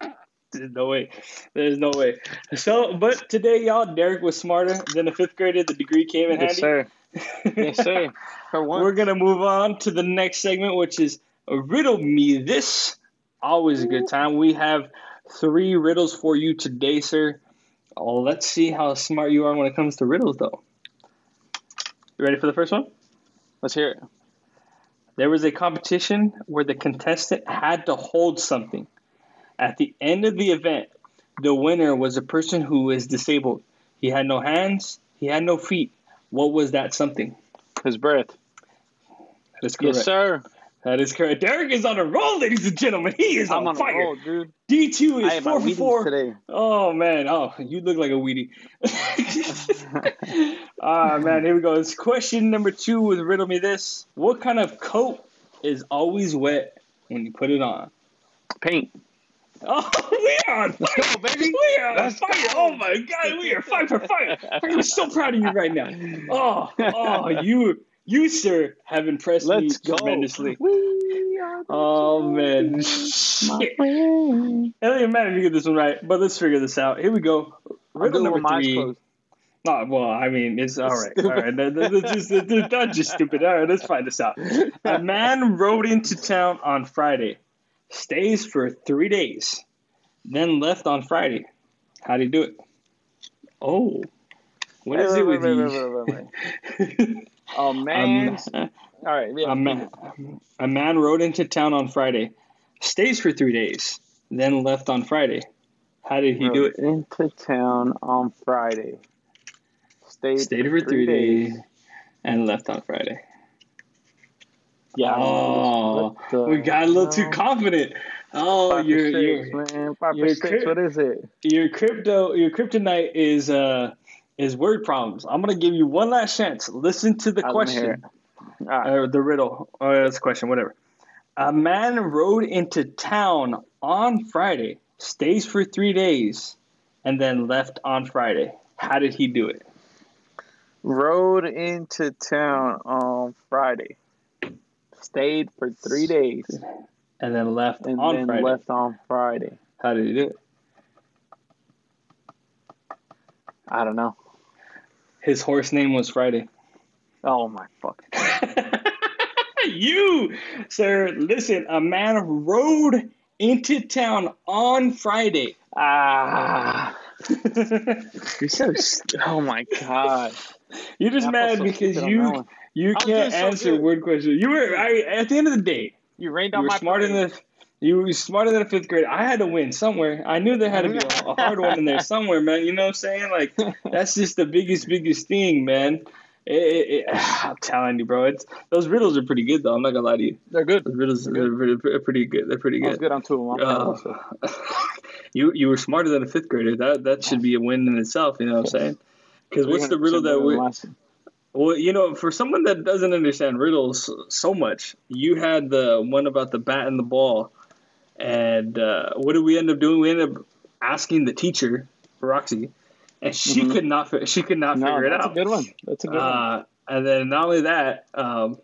(laughs) there's no way. There's no way. So, but today, y'all, Derek was smarter than a fifth grader. The degree came in yes, handy. sir. (laughs) Yes, sir. For one. We're gonna move on to the next segment, which is riddle me this. Always a good time. We have three riddles for you today, sir. Oh, let's see how smart you are when it comes to riddles, though. You ready for the first one? Let's hear it. There was a competition where the contestant had to hold something. At the end of the event, the winner was a person who was disabled. He had no hands, he had no feet. What was that something? His breath. That is correct. Yes, sir. That is correct. Derek is on a roll, ladies and gentlemen. He is I'm on, on a fire. roll, dude. D2 is ate my four for four. today. Oh man, oh you look like a weedy. (laughs) Ah man, here we go. It's question number two with riddle me this. What kind of coat is always wet when you put it on? Paint. Oh, (laughs) we are on fire, go, baby. We are Let's fire. go. Oh my god, we are fire for fire. I'm so proud of you right now. (laughs) Oh, oh, you, you sir, have impressed Let's me go. tremendously. We are the Oh man, shit. friend. It doesn't matter if you get this one right, but let's figure this out. Here we go. Riddle number with my eyes three. Oh, well, I mean, it's all right. All right, that, that- that's just, that- that's just stupid. All right, let's find this out. A man rode into town on Friday, stays for three days, then left on Friday. How do you do it? Oh, what is it with you? (laughs) wait. A man's. a, All right. Have a, man, a man rode into town on Friday, stays for three days, then left on Friday. How did he do it? Into town on Friday. Stayed, Stayed for three days and left on Friday. Yeah. Oh, we got a little too confident. Oh, your for your man. Five your for six. What is it? your crypto your kryptonite is uh is word problems. I'm gonna give you one last chance. Listen to the I question, right. or the riddle, oh, or this question, whatever. A man rode into town on Friday, stays for three days, and then left on Friday. How did he do it? Rode into town on Friday. Stayed for three days And then left and on then Friday. left on Friday. How did he do it? I don't know. His horse name was Friday. Oh my fuck. (laughs) you, sir, listen, a man rode into town on Friday. Ah, you're so. (laughs) St- oh my god. You're just mad so because stupid on that you you can't so answer good. word questions. You were I, at the end of the day, You rained on my smarter than you were smarter than a fifth grade. I had to win somewhere. I knew there had to be a, a (laughs) hard one in there somewhere, man. You know what I'm saying? Like that's just the biggest, biggest thing, man. It, it, it, (sighs) I'm telling you, bro. It's those riddles are pretty good, though. I'm not gonna lie to you. They're good. Those riddles They're are pretty, pretty, pretty good. They're pretty good. I was good. good on two of them. Uh, (laughs) you you were smarter than a fifth grader. That that should be a win in itself. You know what I'm saying? Because what's the riddle that we? Well, you know, for someone that doesn't understand riddles so much, you had the one about the bat and the ball, and uh, what did we end up doing? We ended up asking the teacher, Roxy, and she Mhm. could not fi- she could not No, figure it out. that's out. a good one. That's a good one. Uh, and then not only that, um,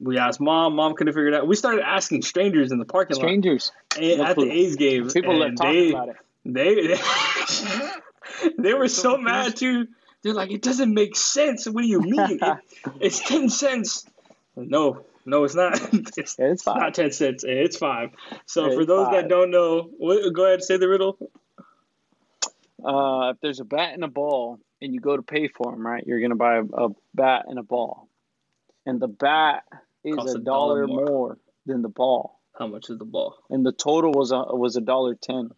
we asked mom. Mom couldn't figure it out. We started asking strangers in the parking Strangers. lot Strangers no at clue. the A's game. People that and talk they, about it. they (laughs) they were so So mad too. They're like, it doesn't make sense. What do you mean? It- (laughs) it's ten cents. No, no, it's not. (laughs) It's, it's not ten cents. It's five. So It's for those five. that don't know, go ahead and say the riddle. Uh, if there's a bat and a ball, and you go to pay for them, right? You're gonna buy a, a bat and a ball, and the bat is a a dollar dollar more. more. than the ball, How much is the ball? and the total was a was a dollar ten.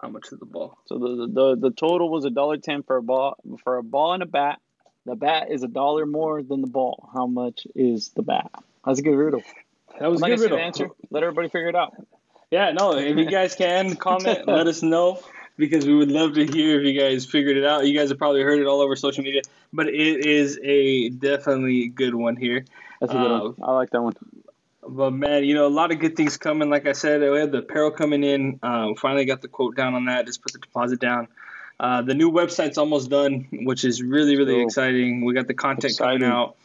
How much is the ball? So the the the total was a dollar ten for a ball for a ball and a bat. The bat is a dollar more than the ball. How much is the bat? That's a good riddle. That was a not good the riddle. answer. Let everybody figure it out. Yeah, no, if you guys can (laughs) comment, let us know because we would love to hear if you guys figured it out. You guys have probably heard it all over social media, but it is a definitely good one here. That's a good Uh, one. I like that one. But man, you know, a lot of good things coming. Like I said, we had the apparel coming in. Uh, finally got the quote down on that. Just put the deposit down. Uh, the new website's almost done, which is really, really exciting. We got the content Exciting. coming out.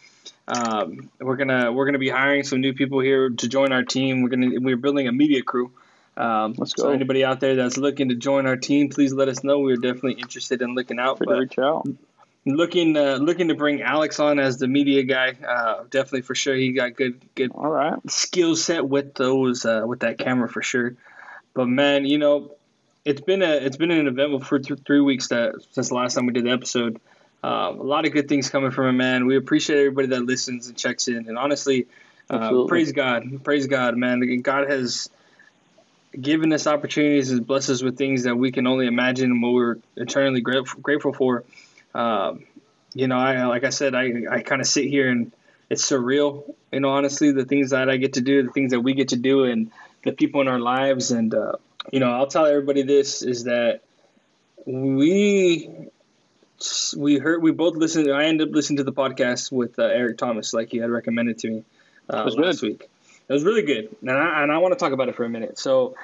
Um, we're gonna we're gonna be hiring some new people here to join our team. We're gonna we're building a media crew. Um, Let's So go. anybody out there that's looking to join our team, please let us know. We're definitely interested in looking out. Free to But reach out. looking uh, looking to bring Alex on as the media guy. Uh, definitely for sure. He got good good All right. skill set with those uh, with that camera for sure. But man, you know, it's been a it's been an eventful for th- three weeks that since the last time we did the episode. Um, a lot of good things coming from it, man. We appreciate everybody that listens and checks in. And honestly, uh, praise God, praise God, man. God has given us opportunities and blessed us with things that we can only imagine and what we're eternally grateful, grateful for. Um, you know, I like I said, I I kind of sit here and it's surreal. You know, honestly, the things that I get to do, the things that we get to do, and the people in our lives. And uh, you know, I'll tell everybody this is that we we heard we both listened. I ended up listening to the podcast with uh, Eric Thomas, like you had recommended to me uh, It was last good. week. It was really good, and I and I want to talk about it for a minute. So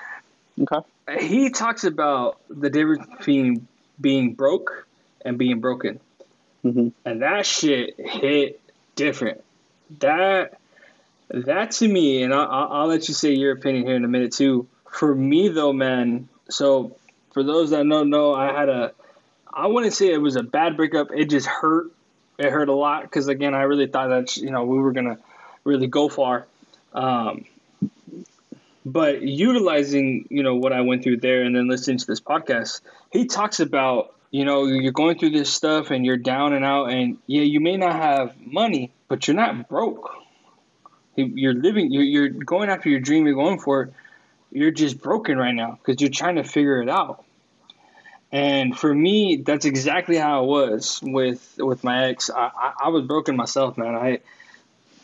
Okay. he talks about the difference between being broke and being broken. Mhm. And that shit hit different. That that to me, and I'll, I'll I'll let you say your opinion here in a minute too. For me though, man. So for those that don't know, I had a. I wouldn't say it was a bad breakup. It just hurt. It hurt a lot because again, I really thought that you know we were gonna really go far. Um, but utilizing you know what I went through there, and then listening to this podcast, he talks about you know you're going through this stuff and you're down and out, and yeah, you may not have money, but you're not broke. You- You're living. You're going after your dream. You're going for it. You're just broken right now because you're trying to figure it out. And for me, that's exactly how it was with with my ex. I, I, I was broken myself, man. I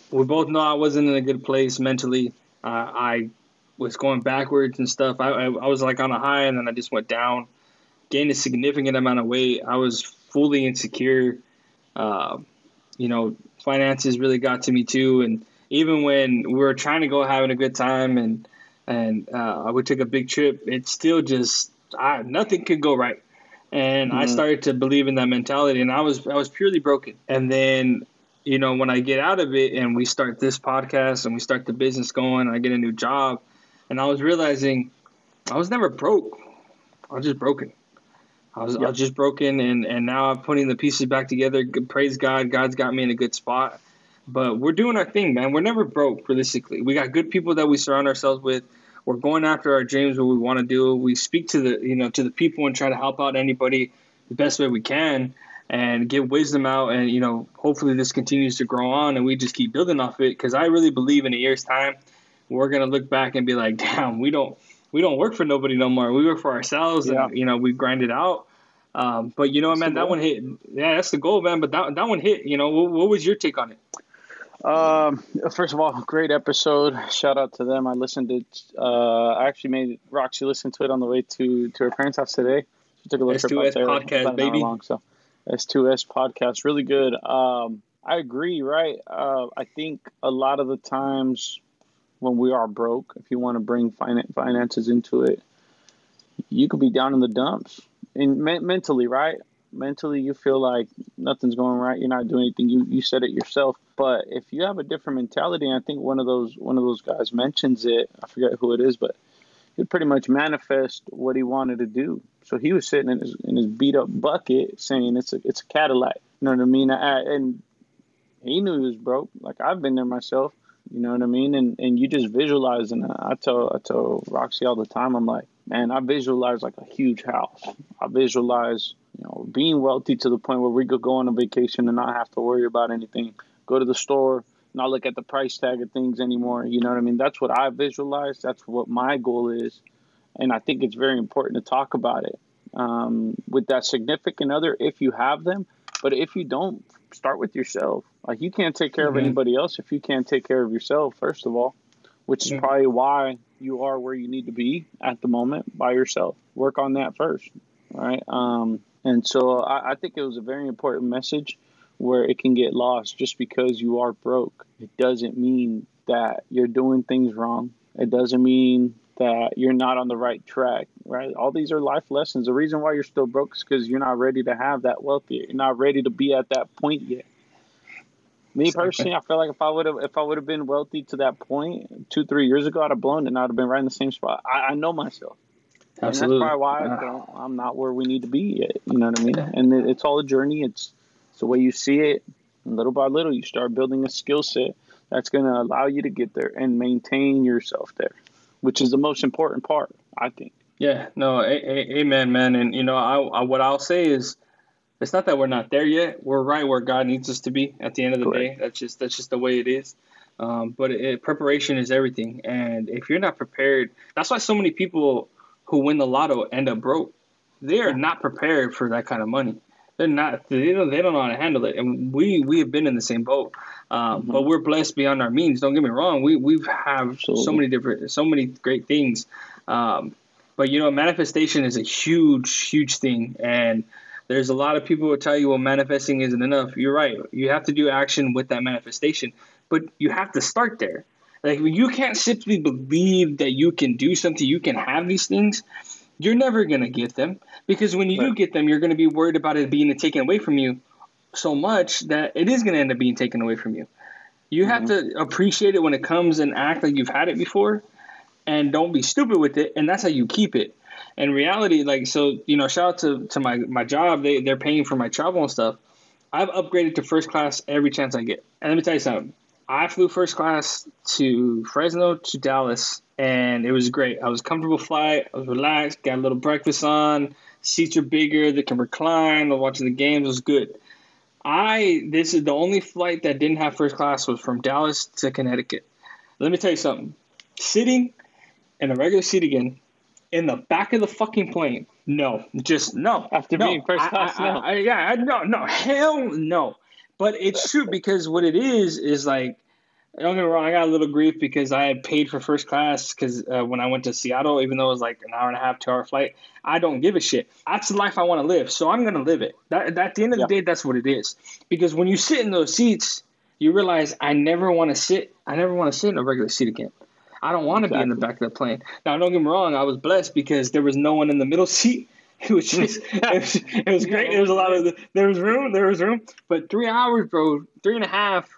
we both know I wasn't in a good place mentally. Uh, I was going backwards and stuff. I, I I was like on a high, and then I just went down, gained a significant amount of weight. I was fully insecure. Uh, you know, finances really got to me too, and even when we were trying to go having a good time and and uh, we took a big trip, it still just I, nothing could go right. And I Mhm. started to believe in that mentality, and I was I was purely broken. And then, you know, when I get out of it and we start this podcast and we start the business going, I get a new job, and I was realizing I was never broke. I was just broken. I was, I was just broken, and, and now I'm putting the pieces back together. Praise God, God's got me in a good spot. But we're doing our thing, man. We're never broke, realistically. We got good people that we surround ourselves with. We're going after our dreams, what we want to do. We speak to the you know to the people and try to help out anybody the best way we can and give wisdom out. And you know, hopefully this continues to grow on and we just keep building off it. Because I really believe in a year's time, we're gonna look back and be like, (laughs) damn, we don't we don't work for nobody no more. We work for ourselves, Yeah. and you know we grind it out. Um, but you know, man, that one hit. Yeah, that's the goal, man. But that that one hit. You know, what, what was your take on it? Um, first of all, great episode. Shout out to them. I listened to. Uh, I actually made Roxy listen to it on the way to to her parents' house today. She took a little S2S trip out there, podcast, baby. Long, so S2S podcast, really good. Um, I agree. Right. Uh, I think a lot of the times when we are broke, if you want to bring finances into it, you could be down in the dumps and me- mentally, right? Mentally, you feel like nothing's going right. You're not doing anything. You you said it yourself. But if you have a different mentality, I think one of those one of those guys mentions it. I forget who it is, but he pretty much manifest what he wanted to do. So he was sitting in his in his beat up bucket saying it's a it's a Cadillac. You know what I mean? I, and he knew he was broke. Like I've been there myself. You know what I mean? And and you just visualize. And I tell I tell Roxy all the time. I'm like, man, I visualize like a huge house. I visualize, you know, being wealthy to the point where we could go on a vacation and not have to worry about anything. Go to the store, not look at the price tag of things anymore. You know what I mean? That's what I visualize. That's what my goal is. And I think it's very important to talk about it um, with that significant other if you have them. But if you don't, start with yourself. Like you can't take care mm-hmm. of anybody else if you can't take care of yourself, first of all, which is probably why you are where you need to be at the moment by yourself. Work on that first, right? Um, and so I, I think it was a very important message where it can get lost just because you are broke. It doesn't mean that you're doing things wrong. It doesn't mean that you're not on the right track, right? All these are life lessons. The reason why you're still broke is because you're not ready to have that wealth yet. You're not ready to be at that point yet. Me personally, I feel like if I would have if I would have been wealthy to that point two three years ago, I'd have blown it and I'd have been right in the same spot. I, I know myself. Absolutely. And that's probably why I am not where we need to be yet. You know what I mean? And it, it's all a journey. It's, it's the way you see it. And little by little, you start building a skill set that's going to allow you to get there and maintain yourself there, which is the most important part, I think. Yeah, no, a- a- amen, man. And you know, I, I what I'll say is it's not that we're not there yet. We're right where God needs us to be at the end of the Correct. day. That's just that's just the way it is. Um, but it, preparation is everything, and if you're not prepared, that's why so many people who win the lotto end up broke. They are not prepared for that kind of money. They're not. They don't. They don't know how to handle it. And we we have been in the same boat, um, mm-hmm. but we're blessed beyond our means. Don't get me wrong. We we have Absolutely. so many different, so many great things. Um, but you know, manifestation is a huge, huge thing, and there's a lot of people who tell you, well, manifesting isn't enough. You're right. You have to do action with that manifestation, but you have to start there. Like you can't simply believe that you can do something, you can have these things. You're never gonna get them because when you right. do get them, you're gonna be worried about it being taken away from you so much that it is gonna end up being taken away from you. You mm-hmm. have to appreciate it when it comes and act like you've had it before, and don't be stupid with it. And that's how you keep it in reality, like so, you know, shout out to, to my my job. They they're paying for my travel and stuff. I've upgraded to first class every chance I get. And let me tell you something. I flew first class to Fresno to Dallas, and it was great. I was comfortable flight. I was relaxed. Got a little breakfast on. Seats are bigger. They can recline. Watching the games. It was good. I this is the only flight that didn't have first class was from Dallas to Connecticut. Let me tell you something. Sitting in a regular seat again in the back of the fucking plane. No, just no. After no. being first class, I, no. I, I, yeah, no, no, hell no. But it's true because what it is is like, don't get me wrong, I got a little grief because I had paid for first class because uh, when I went to Seattle, even though it was like an hour and a half, two hour flight, I don't give a shit. That's the life I want to live, so I'm gonna live it. That, at the end of the day, that's what it is. Because when you sit in those seats, you realize I never want to sit. I never want to sit in a regular seat again. I don't want to exactly. be in the back of the plane. Now, don't get me wrong. I was blessed because there was no one in the middle (laughs) seat. (laughs) It was just, it was, it was great. There was a lot of, the, there was room, there was room. But three hours, bro, three and a half.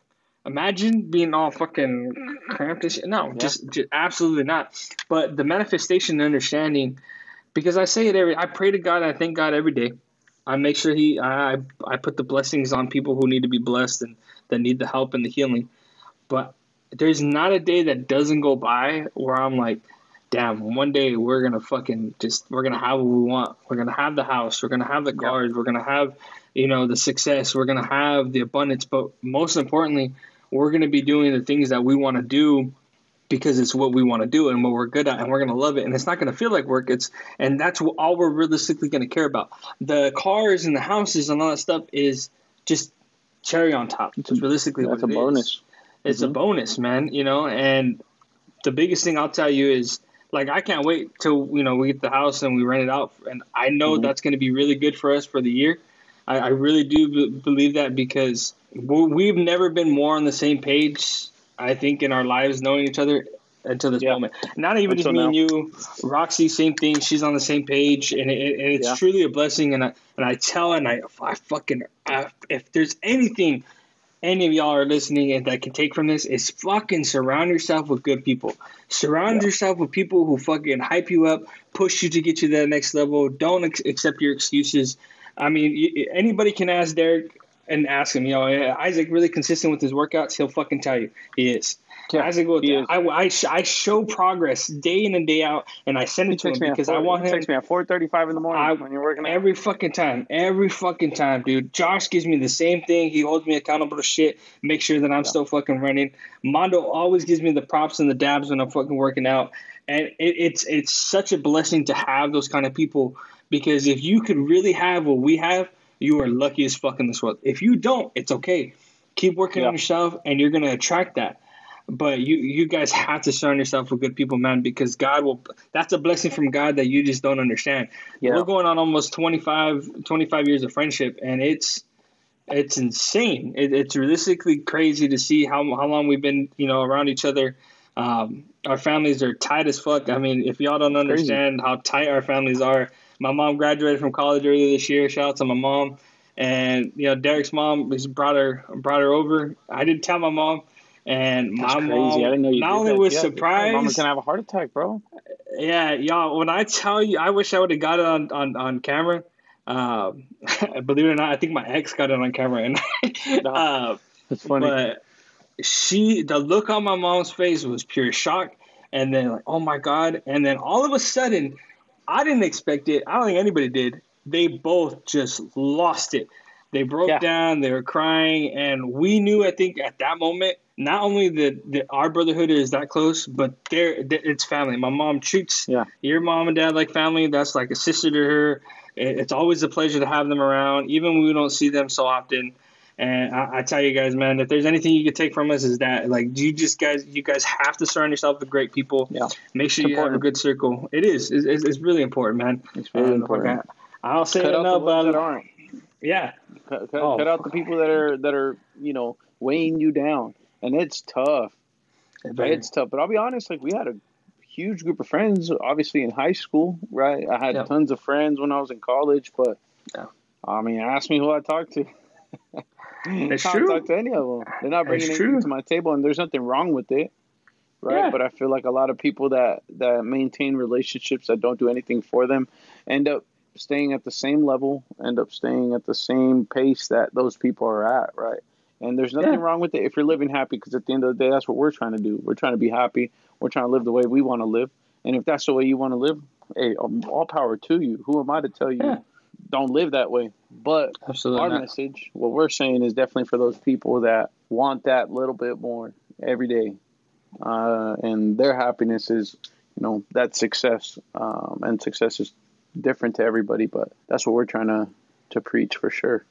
Imagine being all fucking cramped and shit. No, yeah. just, just absolutely not. But the manifestation and understanding, because I say it every, I pray to God, I thank God every day. I make sure He, I, I put the blessings on people who need to be blessed and that need the help and the healing. But there's not a day that doesn't go by where I'm like, damn, one day we're gonna fucking just we're gonna have what we want. We're gonna have the house. We're gonna have the cars. We're gonna have, you know, the success. We're gonna have the abundance. But most importantly, we're gonna be doing the things that we want to do because it's what we want to do and what we're good at and we're going to love it and it's not going to feel like work it's and that's what, all we're realistically going to care about the cars and the houses and all that stuff is just cherry on top it's realistically That's a bonus. is. it's a Mhm. bonus man you know and the biggest thing i'll tell you is like i can't wait till you know we get the house and we rent it out and i know Mhm. that's going to be really good for us for the year i, I really do b- believe that because we- we've never been more on the same page i think in our lives knowing each other until this Yeah. moment not even just me and you roxy same thing she's on the same page and, it, and it's Yeah. truly a blessing and i and i tell and i, I fucking I, if there's anything any of y'all are listening and that can take from this is fucking surround yourself with good people. Surround Yeah. yourself with people who fucking hype you up, push you to get you to that next level. Don't ex- accept your excuses. I mean, y- anybody can ask Derek and ask him, you know, Isaac really consistent with his workouts. He'll fucking tell you he is. Yeah, he is. I, I, I show progress day in and day out, and I send He it to him because four, I want he him texts me at four thirty-five in the morning I- when you're working out. Every fucking time. Every fucking time, dude. Josh gives me the same thing. He holds me accountable to shit. Make sure that I'm still fucking running. Mondo always gives me the props and the dabs when I'm fucking working out. And it, it's it's such a blessing to have those kind of people because if you could really have what we have, you are lucky as fuck in this world. If you don't, it's okay. Keep working Yeah. on yourself and you're gonna attract that. But you you guys have to surround yourself with good people, man, because God will that's a blessing from God that you just don't understand. Yeah, we're going on almost 25, 25 years of friendship and it's it's insane. It, it's realistically crazy to see how, how long we've been you know around each other. Um, our families are tight as fuck. I mean if y'all don't Crazy. understand how tight our families are my mom graduated from college earlier this year. Shout out to my mom. And you know derek's mom just brought her brought her over. I didn't tell my mom and That's my crazy. mom I didn't know you not only was Yeah, surprised Mama's gonna have a heart attack, bro. yeah, y'all. When I tell you, I wish I would have got it on on on camera. Um, (laughs) believe it or not, I think my ex got it on camera, and (laughs) uh, It's funny. but she, the look on my mom's face was pure shock, and then like, oh my god, and then all of a sudden, I didn't expect it. I don't think anybody did. They both just lost it. They broke Yeah. down. They were crying, and we knew. I think at that moment, not only that our brotherhood is that close, but they're, they it's family. My mom treats Yeah. your mom and dad like family. That's like a sister to her. It- It's always a pleasure to have them around, even when we don't see them so often. And I, I tell you guys, man, if there's anything you could take from us, is that like you just guys, you guys have to surround yourself with great people. Yeah. Make sure It's you have a good circle. It is. It's, it's, it's really important, man. It's really And, important. okay, I'll say Cut it enough, ones that but aren't. yeah, Cut, cut, Oh, cut out the people that are that are you know weighing you down, and it's tough. It's tough. But I'll be honest, like we had a huge group of friends, obviously in high school, right? I had Yeah. tons of friends when I was in college, but Yeah. I mean, ask me who I talked to. It's (laughs) I true. don't talk to any of them. They're not bringing It's anything true. to my table, and there's nothing wrong with it, right? Yeah. But I feel like a lot of people that that maintain relationships that don't do anything for them end up staying at the same level, end up staying at the same pace that those people are at, right? And there's nothing Yeah. wrong with it if you're living happy, because at the end of the day, that's what we're trying to do. We're trying to be happy. We're trying to live the way we want to live. And if that's the way you want to live, hey, um, all power to you. Who am I to tell you Yeah. don't live that way? But absolutely. our not. message, what we're saying, is definitely for those people that want that little bit more every day, uh, and their happiness is, you know, that success, um, and success is different to everybody, but that's what we're trying to to preach for sure.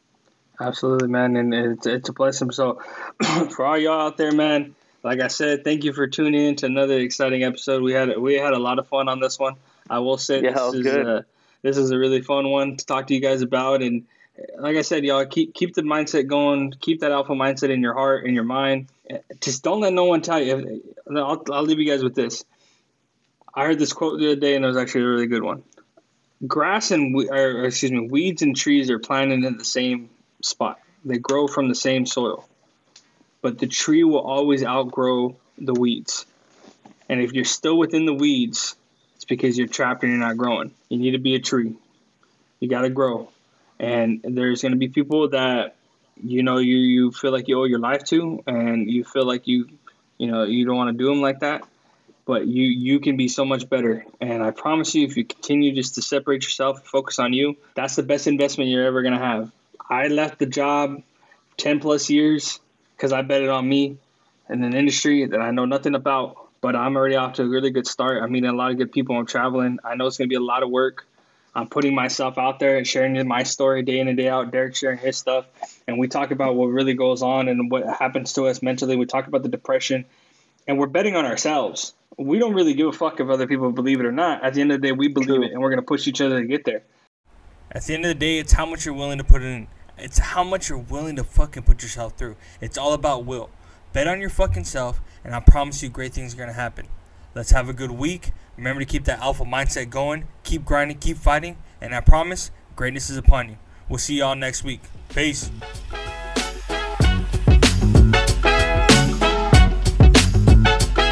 Absolutely, man, and it's it's a blessing. So, (clears throat) for all y'all out there, man, like I said, thank you for tuning in to another exciting episode. We had we had a lot of fun on this one. I will say Yeah, this is good. uh, this is a really fun one to talk to you guys about. And like I said, y'all keep keep the mindset going. Keep that alpha mindset in your heart in your mind. Just don't let no one tell you. I'll I'll leave you guys with this. I heard this quote the other day, and it was actually a really good one. Grass and or excuse me, weeds and trees are planted in the same spot. They grow from the same soil. But the tree will always outgrow the weeds. And if you're still within the weeds, it's because you're trapped and you're not growing. You need to be a tree. You got to grow. And there's going to be people that you know you you feel like you owe your life to and you feel like you you know you don't want to do them like that but you you can be so much better and i promise you if you continue just to separate yourself focus on you that's the best investment you're ever going to have i left the job 10 plus years because i bet it on me in an industry that i know nothing about but I'm already off to a really good start. I'm meeting a lot of good people. I'm traveling. I know it's going to be a lot of work. I'm putting myself out there and sharing my story day in and day out. Derek sharing his stuff, and we talk about what really goes on and what happens to us mentally. We talk about the depression, and we're betting on ourselves. We don't really give a fuck if other people believe it or not. At the end of the day, we believe it, and we're going to push each other to get there. At the end of the day, it's how much you're willing to put in. It's how much you're willing to fucking put yourself through. It's all about will. Bet on your fucking self, and I promise you, great things are going to happen. Let's have a good week. Remember to keep that alpha mindset going. Keep grinding, keep fighting, and I promise greatness is upon you. We'll see y'all next week. Peace.